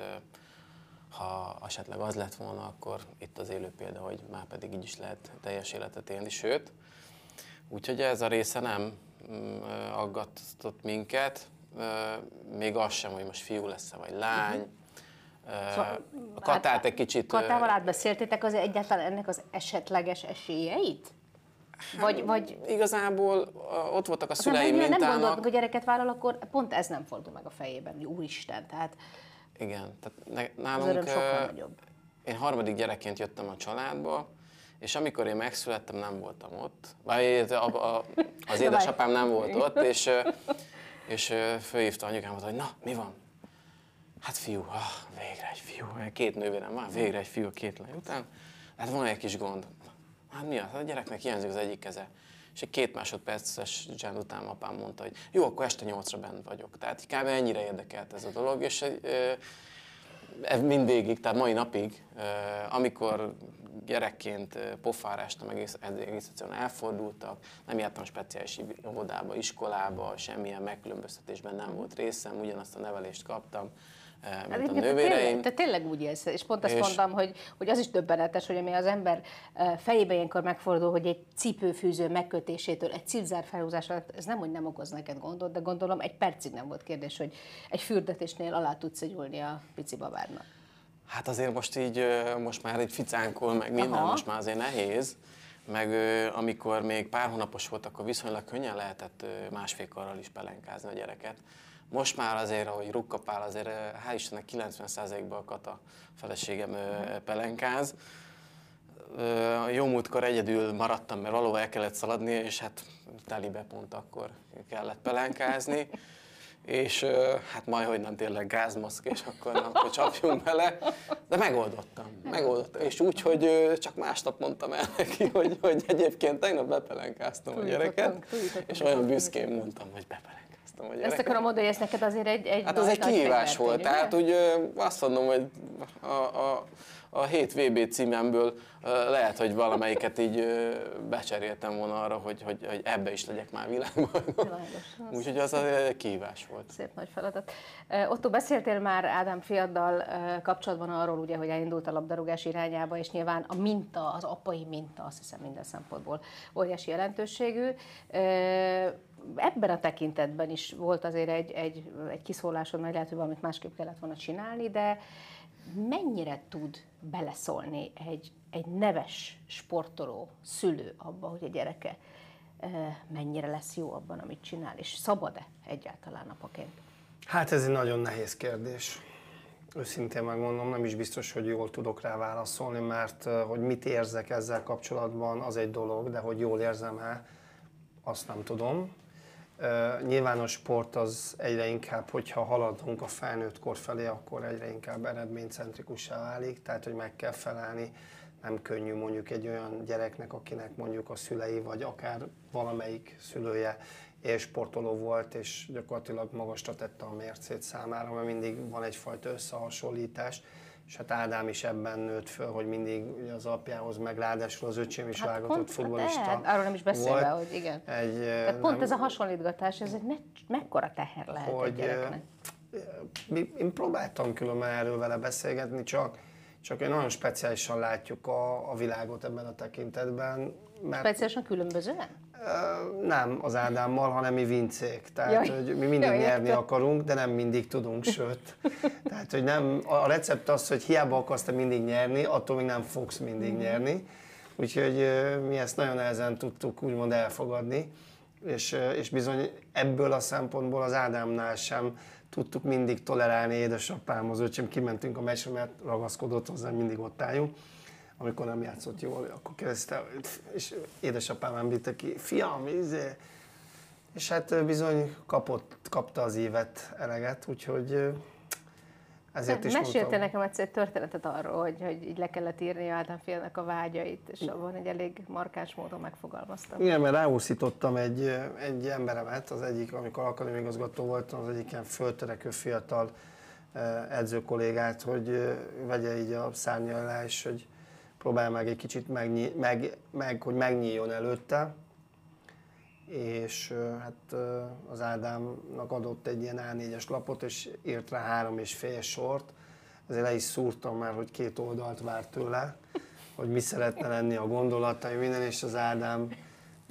S5: ha esetleg az lett volna, akkor itt az élő példa, hogy már pedig így is lehet teljes életet élni, sőt. Úgyhogy ez a része nem aggatott minket, még az sem, hogy most fiú lesz-e vagy lány. Szóval, a Katát
S2: hát
S5: egy kicsit...
S2: Katával átbeszéltétek az egyáltalán ennek az esetleges esélyeit?
S5: Vagy, hát, vagy igazából ott voltak a szüleim
S2: mintának. nem gondoltuk, hogy gyereket vállal, akkor pont ez nem fordul meg a fejében, hogy úristen, tehát...
S5: Igen, tehát nálunk... Az sokkal nagyobb. Én harmadik gyerekként jöttem a családba, és amikor én megszülettem, nem voltam ott. Vagy a, a, az édesapám nem volt ott, és, és fölhívta anyukámat, hogy na, mi van? Hát fiú, ah, végre egy fiú, két nővérem van, végre egy fiú két lány után. Hát van egy kis gond. Hát mi az? A gyereknek hiányzik az egyik keze. És egy két másodperces csend után apám mondta, hogy jó, akkor este nyolcra bent vagyok. Tehát kb. ennyire érdekelt ez a dolog, és ez mindvégig, tehát mai napig, amikor gyerekként pofárástam, egész, egész egyszerűen elfordultak, nem jártam speciális óvodába, iskolába, semmilyen megkülönböztetésben nem volt részem, ugyanazt a nevelést kaptam, mint a nővéreim.
S2: Te tényleg úgy élsz, és pont azt és... mondtam, hogy, hogy az is döbbenetes, hogy ami az ember eh, fejébe ilyenkor megfordul, hogy egy cipőfűző megkötésétől, egy cipzár felhúzása, ez nem, hogy nem okoz neked gondot, de gondolom egy percig nem volt kérdés, hogy egy fürdetésnél alá tudsz nyúlni a pici babádnak.
S5: Hát azért most így, most már egy ficánkol, meg minden, Aha. most már azért nehéz. Meg amikor még pár hónapos volt, akkor viszonylag könnyen lehetett másfél karral is pelenkázni a gyereket. Most már azért, ahogy rukkapál, azért hál' Istennek 90%-ban a feleségem pelenkáz. Jó múltkor egyedül maradtam, mert valahol el kellett szaladni, és hát telibe pont akkor kellett pelenkázni. És hát majd, hogy nem tényleg gázmaszk, és akkor, akkor csapjunk bele, de megoldottam, megoldottam, és úgy, hogy csak másnap mondtam el neki, hogy, hogy egyébként tegnap bepelenkáztam a gyereket, és olyan büszkén mondtam, hogy bepelenkáztam
S2: a gyereket. Ezt akarom mondani, hogy ez neked azért egy, egy
S5: Hát az egy kihívás volt, tehát úgy azt mondom, hogy a, a, a 7 VB címemből lehet, hogy valamelyiket így becseréltem volna arra, hogy, hogy, hogy ebbe is legyek már világban. Úgyhogy az egy kihívás volt.
S2: Szép nagy feladat. Otto, beszéltél már Ádám fiaddal kapcsolatban arról, ugye, hogy elindult a labdarúgás irányába, és nyilván a minta, az apai minta, azt hiszem minden szempontból óriási jelentőségű ebben a tekintetben is volt azért egy, egy, egy kiszólásod, mert lehet, hogy valamit másképp kellett volna csinálni, de mennyire tud beleszólni egy, egy neves sportoló, szülő abba, hogy a gyereke mennyire lesz jó abban, amit csinál, és szabad-e egyáltalán apaként?
S3: Hát ez egy nagyon nehéz kérdés. Őszintén megmondom, nem is biztos, hogy jól tudok rá válaszolni, mert hogy mit érzek ezzel kapcsolatban, az egy dolog, de hogy jól érzem-e, azt nem tudom. Nyilván a sport az egyre inkább, hogyha haladunk a felnőtt kor felé, akkor egyre inkább eredménycentrikussá válik, tehát hogy meg kell felelni. Nem könnyű mondjuk egy olyan gyereknek, akinek mondjuk a szülei, vagy akár valamelyik szülője sportoló volt, és gyakorlatilag magasra tette a mércét számára, mert mindig van egyfajta összehasonlítás és hát Ádám is ebben nőtt föl, hogy mindig az apjához, meg ráadásul az öcsém is hát válogatott pont, futbolista.
S2: Hát, arról nem is beszélve, volt. hogy igen. Egy, Tehát pont nem, ez a hasonlítgatás, ez egy me, mekkora teher lehet hogy, egy gyereknek.
S3: Én próbáltam különben erről vele beszélgetni, csak, csak én nagyon speciálisan látjuk a, a világot ebben a tekintetben.
S2: Mert, Speciálisan különbözően?
S3: Nem az Ádámmal, hanem mi vincék. Tehát, Jaj. hogy mi mindig Jaj, nyerni érte. akarunk, de nem mindig tudunk, sőt. Tehát, hogy nem, a recept az, hogy hiába akarsz te mindig nyerni, attól még nem fogsz mindig mm. nyerni. Úgyhogy mi ezt nagyon nehezen tudtuk úgymond elfogadni. És, és bizony ebből a szempontból az Ádámnál sem tudtuk mindig tolerálni édesapám, az öcsém, kimentünk a meccsre, mert ragaszkodott hozzá, mindig ott álljunk amikor nem játszott jól, akkor kezdte, és édesapám említette ki, fiam, izé, és hát bizony kapott, kapta az évet eleget, úgyhogy Ezért is
S2: Meséltél
S3: mondtam,
S2: nekem egyszer egy történetet arról, hogy, hogy így le kellett írni Ádám félnek a vágyait, és abban egy elég markáns módon megfogalmaztam.
S3: Igen, mert ráúszítottam egy, egy emberemet, az egyik, amikor akadémiigazgató voltam, az egyik ilyen föltörekvő fiatal eh, edzőkollégát, hogy vegye így a szárnya alá, és hogy próbálja meg egy kicsit megnyí, meg, meg, hogy megnyíljon előtte. És hát az Ádámnak adott egy ilyen A4-es lapot, és írt rá három és fél sort. Ezért le is szúrtam már, hogy két oldalt vár tőle, hogy mi szeretne lenni a gondolatai, minden, és az Ádám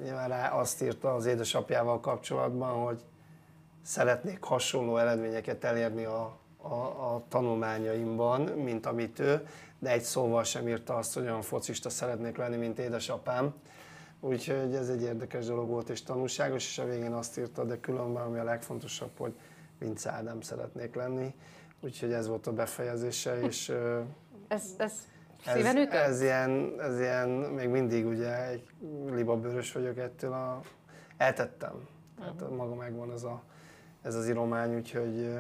S3: nyilván rá azt írta az édesapjával kapcsolatban, hogy szeretnék hasonló eredményeket elérni a, a, a tanulmányaimban, mint amit ő, de egy szóval sem írta azt, hogy olyan focista szeretnék lenni, mint édesapám. Úgyhogy ez egy érdekes dolog volt és tanulságos, és a végén azt írta, de különben ami a legfontosabb, hogy Vince Ádám szeretnék lenni. Úgyhogy ez volt a befejezése, és
S2: Ez, ez
S3: ez,
S2: szíven ütött?
S3: ez, ilyen, ez ilyen, még mindig ugye egy libabőrös vagyok ettől a... Eltettem. Tehát
S2: Mhm.
S3: maga megvan ez, a, ez az iromány, úgyhogy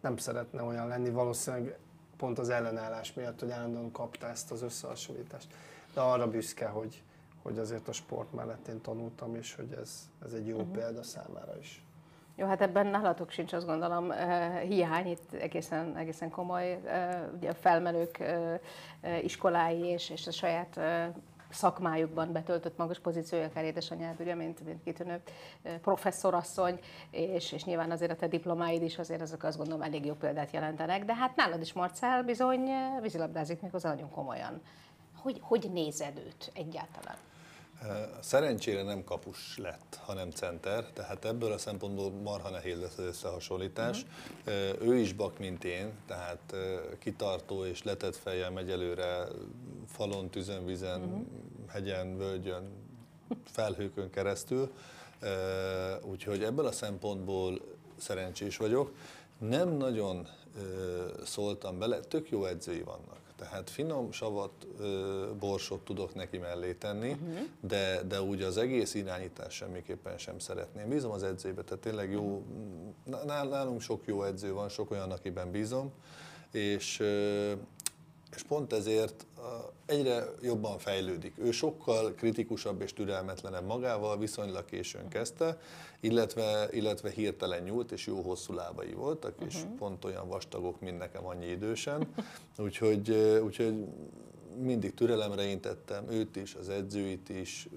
S3: nem szeretne olyan lenni. Valószínűleg pont az ellenállás miatt, hogy állandóan kapta ezt az összehasonlítást. De arra büszke, hogy, hogy azért a sport mellett én tanultam, és hogy ez, ez egy jó uh-huh. példa számára is.
S2: Jó, hát ebben nálatok sincs azt gondolom eh, hiány, itt egészen, egészen komoly, eh, ugye a felmelők eh, iskolái és, és a saját szakmájukban betöltött magas pozíciója, akár édesanyád, ugye, mint, mint kitűnő eh, professzorasszony, és, és nyilván azért a te diplomáid is azért ezek azt gondolom elég jó példát jelentenek, de hát nálad is Marcel bizony eh, vízilabdázik méghozzá nagyon komolyan. Hogy, hogy nézed őt egyáltalán?
S4: Szerencsére nem kapus lett, hanem center, tehát ebből a szempontból marha nehéz lesz az összehasonlítás. Uh-huh. Ő is bak, mint én, tehát kitartó és letett fejjel megy előre falon, tüzön, vizen, uh-huh. hegyen, völgyön, felhőkön keresztül. Úgyhogy ebből a szempontból szerencsés vagyok. Nem nagyon szóltam bele, tök jó edzői vannak. Tehát finom savat, borsot tudok neki mellé tenni, uh-huh. de, de úgy az egész irányítás semmiképpen sem szeretném. Bízom az edzőbe, tehát tényleg jó, nálunk sok jó edző van, sok olyan, akiben bízom, és, és pont ezért egyre jobban fejlődik. Ő sokkal kritikusabb és türelmetlenebb magával, viszonylag későn kezdte, illetve, illetve hirtelen nyúlt, és jó hosszú lábai voltak, és uh-huh. pont olyan vastagok, mint nekem annyi idősen. Úgyhogy, úgyhogy mindig türelemre intettem őt is, az edzőit is,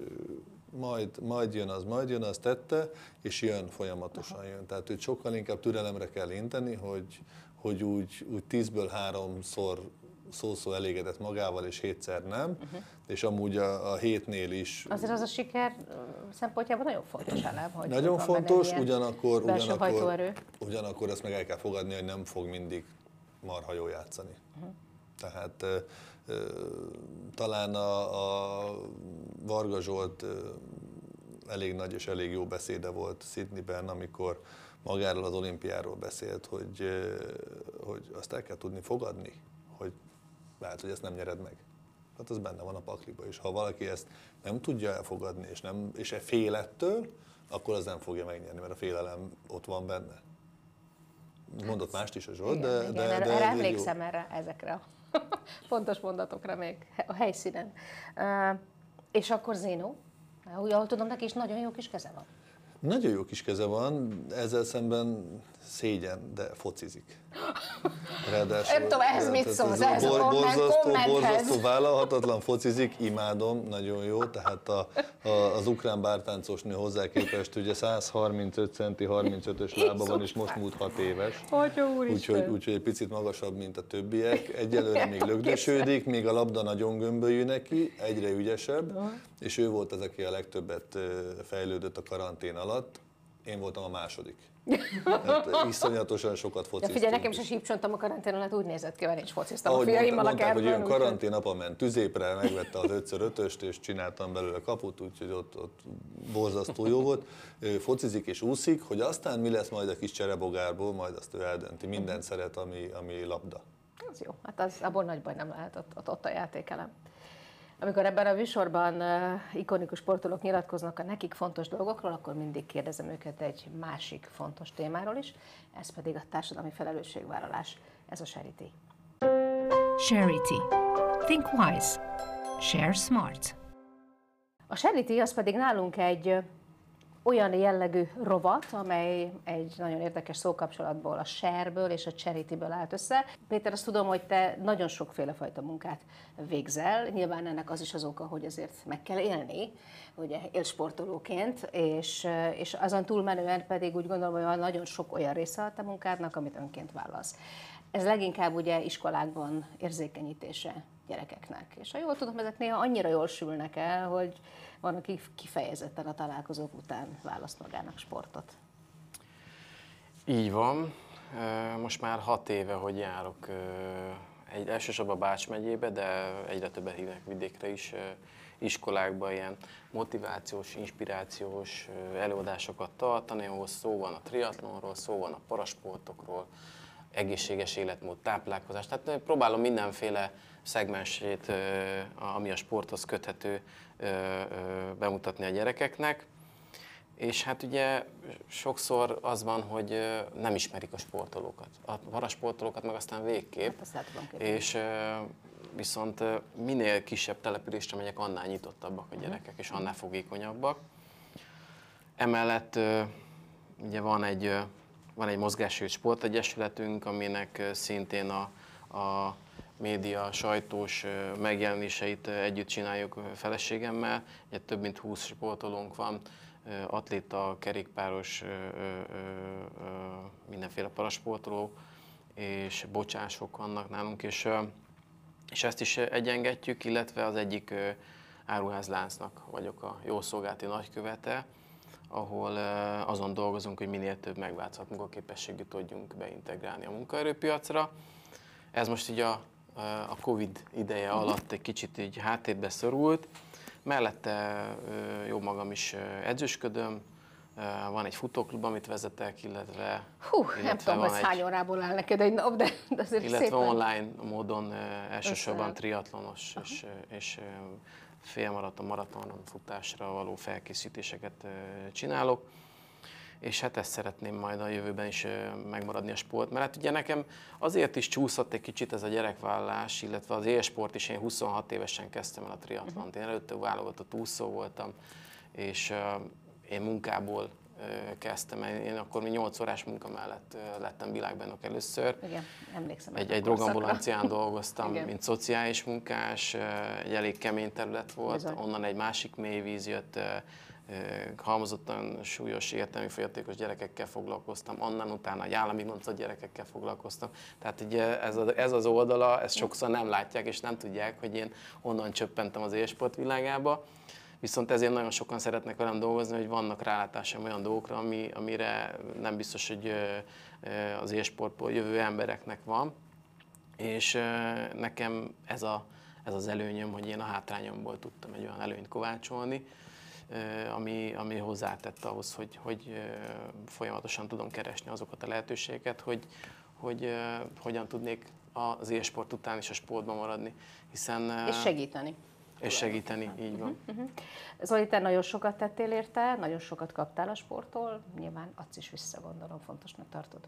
S4: majd, majd jön az, majd jön az tette, és jön, folyamatosan jön. Tehát őt sokkal inkább türelemre kell inteni, hogy, hogy úgy, úgy tízből háromszor szó-szó elégedett magával, és hétszer nem, uh-huh. és amúgy a, a hétnél is.
S2: Azért az a siker szempontjából nagyon fontos elem, hogy
S4: Nagyon fontos, ugyanakkor, ugyanakkor, ugyanakkor ezt meg el kell fogadni, hogy nem fog mindig marha jól játszani. Uh-huh. Tehát ö, ö, talán a, a Varga Zsolt ö, elég nagy és elég jó beszéde volt Sydneyben, amikor magáról az olimpiáról beszélt, hogy, hogy azt el kell tudni fogadni, hogy lehet, hogy ezt nem nyered meg. Hát az benne van a pakliba is. Ha valaki ezt nem tudja elfogadni, és, nem, és e fél ettől, akkor az nem fogja megnyerni, mert a félelem ott van benne. Mondott mást is a Zsolt,
S2: Igen,
S4: de,
S2: igen,
S4: de, de
S2: erre
S4: elég jó.
S2: emlékszem erre, ezekre a fontos mondatokra még a helyszínen. Uh, és akkor Zénó, úgy ahol tudom, neki is nagyon jó kis keze van.
S4: Nagyon jó kis keze van, ezzel szemben szégyen, de focizik. Ráadásul,
S2: Nem tudom, ehhez mit szólsz,
S4: ez
S2: ehhez a
S4: bor-
S2: komment-
S4: borzasztó,
S2: kommenthez?
S4: borzasztó, vállalhatatlan focizik, imádom, nagyon jó. Tehát a, a, az ukrán bártáncos nő hozzá képest ugye 135 centi, 35-ös lába van, és most múlt 6 éves. Úgyhogy, úgyhogy egy picit magasabb, mint a többiek. Egyelőre még lögdösödik, még a labda nagyon gömbölyű neki, egyre ügyesebb, és ő volt az, aki a legtöbbet fejlődött a karantén alatt. Én voltam a második. Hát, iszonyatosan sokat fociztunk.
S2: figyelj, nekem is a sípcsontom a karantén alatt úgy nézett ki, hogy én is fociztam
S4: Ahogy
S2: a fiaimmal a
S4: mondták, hogy
S2: kertben.
S4: jön
S2: úgyhogy-
S4: karantén, apa ment tüzépre, megvette az 5x5-öst, és csináltam belőle kaput, úgyhogy ott, ott borzasztó jó volt. Focizik és úszik, hogy aztán mi lesz majd a kis cserebogárból, majd azt ő eldönti. Mindent szeret, ami, ami labda.
S2: Az jó, hát az, abból nagy baj nem lehet, ott, ott, ott a játékelem. Amikor ebben a műsorban ikonikus sportolók nyilatkoznak a nekik fontos dolgokról, akkor mindig kérdezem őket egy másik fontos témáról is, ez pedig a társadalmi felelősségvállalás. Ez a Charity.
S6: Charity. Think wise. Share smart.
S2: A Charity az pedig nálunk egy olyan jellegű rovat, amely egy nagyon érdekes szókapcsolatból, a share-ből és a charity-ből állt össze. Péter, azt tudom, hogy te nagyon sokféle fajta munkát végzel. Nyilván ennek az is az oka, hogy azért meg kell élni, ugye élsportolóként, és, és azon túlmenően pedig úgy gondolom, hogy van nagyon sok olyan része a te munkádnak, amit önként válasz. Ez leginkább ugye iskolákban érzékenyítése gyerekeknek. És ha jól tudom, ezek néha annyira jól sülnek el, hogy van, aki kifejezetten a találkozók után választ magának sportot.
S5: Így van. Most már hat éve, hogy járok egy, elsősorban Bács megyébe, de egyre többet hívnak vidékre is, iskolákba ilyen motivációs, inspirációs előadásokat tartani, ahol szó van a triatlonról, szó van a parasportokról, egészséges életmód, táplálkozás. Tehát próbálom mindenféle szegmensét, ami a sporthoz köthető, bemutatni a gyerekeknek. És hát ugye sokszor az van, hogy nem ismerik a sportolókat. A parasportolókat meg aztán végképp. Hát és viszont minél kisebb településre megyek, annál nyitottabbak a gyerekek, és annál fogékonyabbak. Emellett ugye van egy, van egy mozgásért sportegyesületünk, aminek szintén a, a média, sajtós megjelenéseit együtt csináljuk feleségemmel. Ugye több mint 20 sportolónk van, atléta, kerékpáros, mindenféle parasportoló, és bocsások vannak nálunk, és, és ezt is egyengetjük, illetve az egyik áruházláncnak vagyok a jószolgálati nagykövete, ahol azon dolgozunk, hogy minél több megváltozhat munkaképességű tudjunk beintegrálni a munkaerőpiacra. Ez most így a a Covid ideje alatt egy kicsit így háttérbe szorult. Mellette jó magam is edzősködöm, van egy futóklub, amit vezetek, illetve...
S2: Hú, illetve nem tudom, hogy hány órából áll neked egy nap, de, de azért
S5: Illetve
S2: szépen...
S5: online módon elsősorban triatlonos és, és félmaraton, maraton futásra való felkészítéseket csinálok és hát ezt szeretném majd a jövőben is megmaradni a sport. Mert hát ugye nekem azért is csúszott egy kicsit ez a gyerekvállás, illetve az élsport is, én 26 évesen kezdtem el a triatlont. Én előtte válogatott úszó voltam, és én munkából kezdtem. Én akkor mi 8 órás munka mellett lettem világbajnok először.
S2: Igen, emlékszem.
S5: Egy, egy drogambulancián dolgoztam, Igen. mint szociális munkás, egy elég kemény terület volt, Bizony. onnan egy másik mélyvíz jött, halmozottan súlyos értelmi fogyatékos gyerekekkel foglalkoztam, onnan utána egy állami gondozott gyerekekkel foglalkoztam. Tehát ugye ez, a, ez az oldala, ezt sokszor nem látják és nem tudják, hogy én onnan csöppentem az élsport világába. Viszont ezért nagyon sokan szeretnek velem dolgozni, hogy vannak rálátásom olyan dolgokra, ami, amire nem biztos, hogy az élsportból jövő embereknek van. És nekem ez, a, ez az előnyöm, hogy én a hátrányomból tudtam egy olyan előnyt kovácsolni, ami, ami hozzátett ahhoz, hogy, hogy folyamatosan tudom keresni azokat a lehetőségeket, hogy, hogy hogyan tudnék az élsport után is a sportban maradni. Hiszen,
S2: és segíteni.
S5: És segíteni, így van. Uh-huh.
S2: Zoli, te nagyon sokat tettél érte, nagyon sokat kaptál a sporttól, nyilván adsz is vissza, gondolom, fontosnak tartod.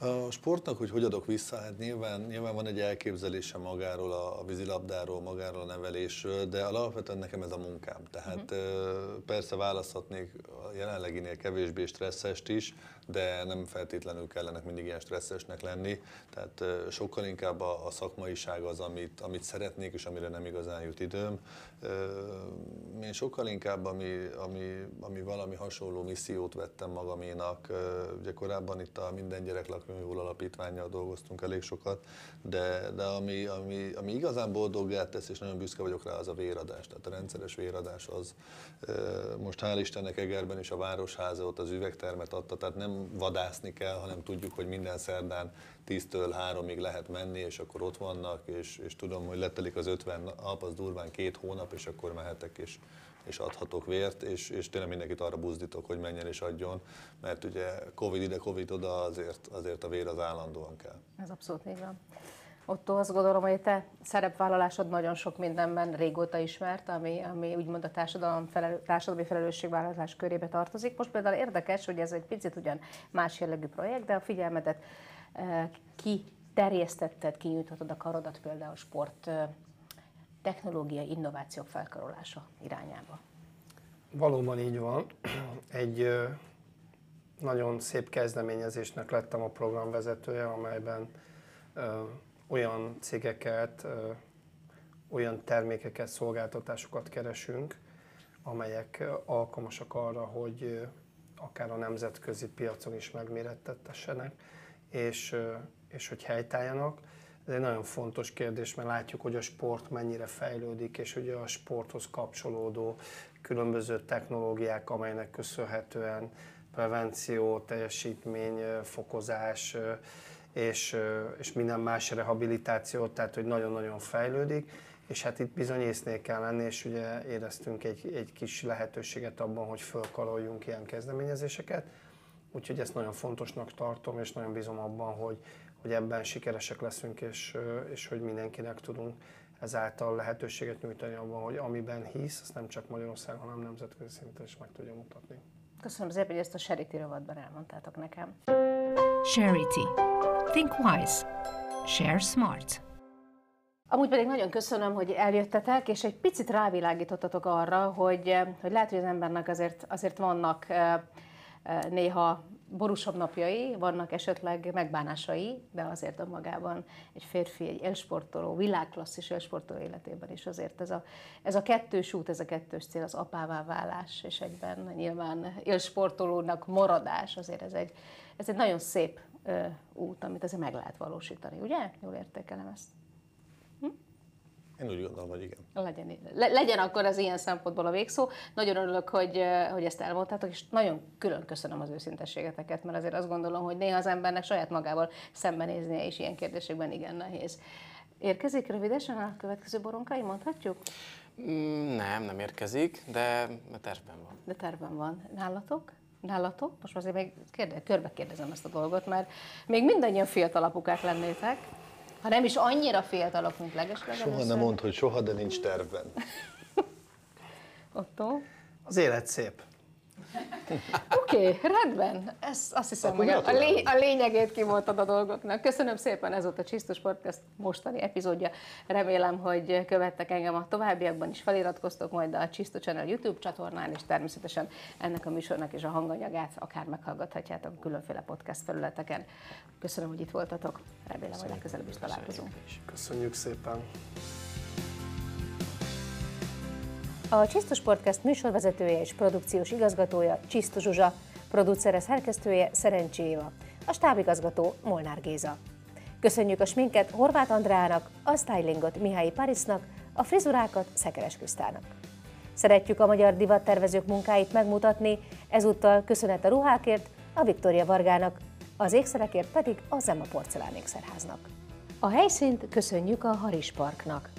S4: A sportnak, hogy hogy adok vissza, hát nyilván, nyilván van egy elképzelése magáról, a, a vízilabdáról, magáról a nevelésről, de alapvetően nekem ez a munkám. Tehát uh-huh. persze választhatnék a jelenleginél kevésbé stresszest is, de nem feltétlenül kellenek mindig ilyen stresszesnek lenni. Tehát sokkal inkább a, a szakmaiság az, amit, amit szeretnék, és amire nem igazán jut időm. Én sokkal inkább, ami, ami, ami valami hasonló missziót vettem magaménak. Ugye korábban itt a Minden Gyerek Lakjon Jól Alapítványjal dolgoztunk elég sokat, de, de ami, ami, ami igazán boldoggá tesz, és nagyon büszke vagyok rá, az a véradás. Tehát a rendszeres véradás az. Most hál' Istennek Egerben is a Városháza ott az üvegtermet adta, tehát nem vadászni kell, hanem tudjuk, hogy minden szerdán 10-től 3-ig lehet menni, és akkor ott vannak, és, és tudom, hogy letelik az 50 nap, az durván két hónap, és akkor mehetek, és, és adhatok vért, és, és tényleg mindenkit arra buzdítok, hogy menjen és adjon, mert ugye Covid ide, Covid oda, azért, azért a vér az állandóan kell.
S2: Ez abszolút így van. Otto, azt gondolom, hogy te szerepvállalásod nagyon sok mindenben régóta ismert, ami, ami úgymond a társadalom felelő, társadalmi felelősségvállalás körébe tartozik. Most például érdekes, hogy ez egy picit ugyan más jellegű projekt, de a figyelmedet ki terjesztetted, kinyújthatod a karodat például sport technológiai innovációk felkarolása irányába.
S3: Valóban így van. Egy nagyon szép kezdeményezésnek lettem a programvezetője, amelyben olyan cégeket, olyan termékeket, szolgáltatásokat keresünk, amelyek alkalmasak arra, hogy akár a nemzetközi piacon is megmérettettessenek, és, és hogy helytálljanak. Ez egy nagyon fontos kérdés, mert látjuk, hogy a sport mennyire fejlődik, és ugye a sporthoz kapcsolódó különböző technológiák, amelynek köszönhetően prevenció, teljesítmény, fokozás és, és minden más rehabilitáció, tehát hogy nagyon-nagyon fejlődik, és hát itt bizony észnél kell lenni, és ugye éreztünk egy, egy kis lehetőséget abban, hogy fölkaroljunk ilyen kezdeményezéseket, úgyhogy ezt nagyon fontosnak tartom, és nagyon bízom abban, hogy, hogy ebben sikeresek leszünk, és, és hogy mindenkinek tudunk ezáltal lehetőséget nyújtani abban, hogy amiben hisz, azt nem csak Magyarországon, hanem nemzetközi szinten is meg tudja mutatni.
S2: Köszönöm szépen, hogy ezt a Charity rovatban elmondtátok nekem.
S6: Charity. Think wise. Share smart.
S2: Amúgy pedig nagyon köszönöm, hogy eljöttetek, és egy picit rávilágítottatok arra, hogy, hogy lehet, hogy az embernek azért, azért vannak néha borúsabb napjai, vannak esetleg megbánásai, de azért önmagában egy férfi, egy élsportoló, világklasszis élsportoló életében is azért ez a, ez a kettős út, ez a kettős cél, az apává válás, és egyben nyilván élsportolónak maradás, azért ez egy, ez egy nagyon szép ö, út, amit azért meg lehet valósítani, ugye? Jól értékelem ezt.
S4: Én úgy gondolom, hogy igen.
S2: Legyen, le, legyen akkor az ilyen szempontból a végszó. Nagyon örülök, hogy, hogy ezt elmondtátok, és nagyon külön köszönöm az őszintességeteket, mert azért azt gondolom, hogy néha az embernek saját magával szembenéznie is ilyen kérdésekben igen nehéz. Érkezik rövidesen a következő boronkai, mondhatjuk?
S5: Mm, nem, nem érkezik, de tervben van.
S2: De tervben van. Nálatok? Nálatok? Most azért még kérde, körbe kérdezem ezt a dolgot, mert még mindannyian fiatal apukák lennétek. Ha nem is annyira fiatalok, mint legesleg.
S4: Soha nem mond, hogy soha, de nincs tervben.
S2: Otto?
S3: Az élet szép.
S2: Oké, okay, rendben. Ez azt hiszem, hogy a, lé, a lényegét kimondtad a dolgoknak. Köszönöm szépen, ez volt a Csisztus Podcast mostani epizódja. Remélem, hogy követtek engem a továbbiakban is, feliratkoztok majd a Csisztus Channel YouTube csatornán, és természetesen ennek a műsornak is a hanganyagát akár meghallgathatjátok a különféle podcast felületeken. Köszönöm, hogy itt voltatok. Remélem, hogy legközelebb is találkozunk.
S3: Köszönjük szépen.
S2: A Csisztus Podcast műsorvezetője és produkciós igazgatója Csisztus Zsuzsa, producere szerkesztője Szerencsi Éva, a stábigazgató Molnár Géza. Köszönjük a sminket Horváth Andrának, a stylingot Mihály Parisnak, a frizurákat Szekeres Krisztának. Szeretjük a magyar divattervezők munkáit megmutatni, ezúttal köszönet a ruhákért, a Viktória Vargának, az ékszerekért pedig a Zema Porcelán ékszerháznak. A helyszínt köszönjük a Haris Parknak.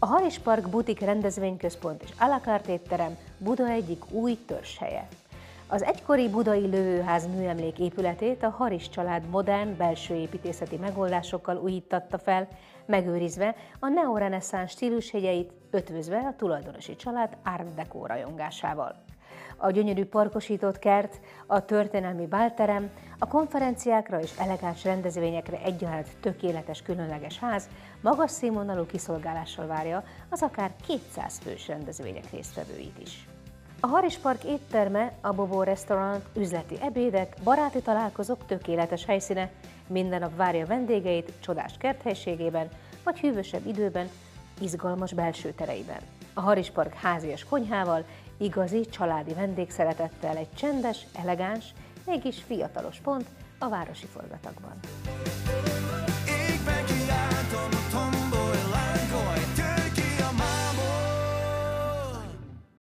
S2: A Haris Park Butik rendezvényközpont és alakart étterem Buda egyik új törzshelye. Az egykori budai lövőház műemlék épületét a Haris család modern belső építészeti megoldásokkal újítatta fel, megőrizve a neoreneszánsz stílusjegyeit, ötvözve a tulajdonosi család Art Deco rajongásával a gyönyörű parkosított kert, a történelmi bálterem, a konferenciákra és elegáns rendezvényekre egyaránt tökéletes különleges ház magas színvonalú kiszolgálással várja az akár 200 fős rendezvények résztvevőit is. A Haris Park étterme, a Bobo Restaurant, üzleti ebédek, baráti találkozók tökéletes helyszíne, minden nap várja vendégeit csodás kerthelységében, vagy hűvösebb időben, izgalmas belső tereiben. A Haris Park házias konyhával Igazi családi vendégszeretettel egy csendes, elegáns, mégis fiatalos pont a városi forgatagban.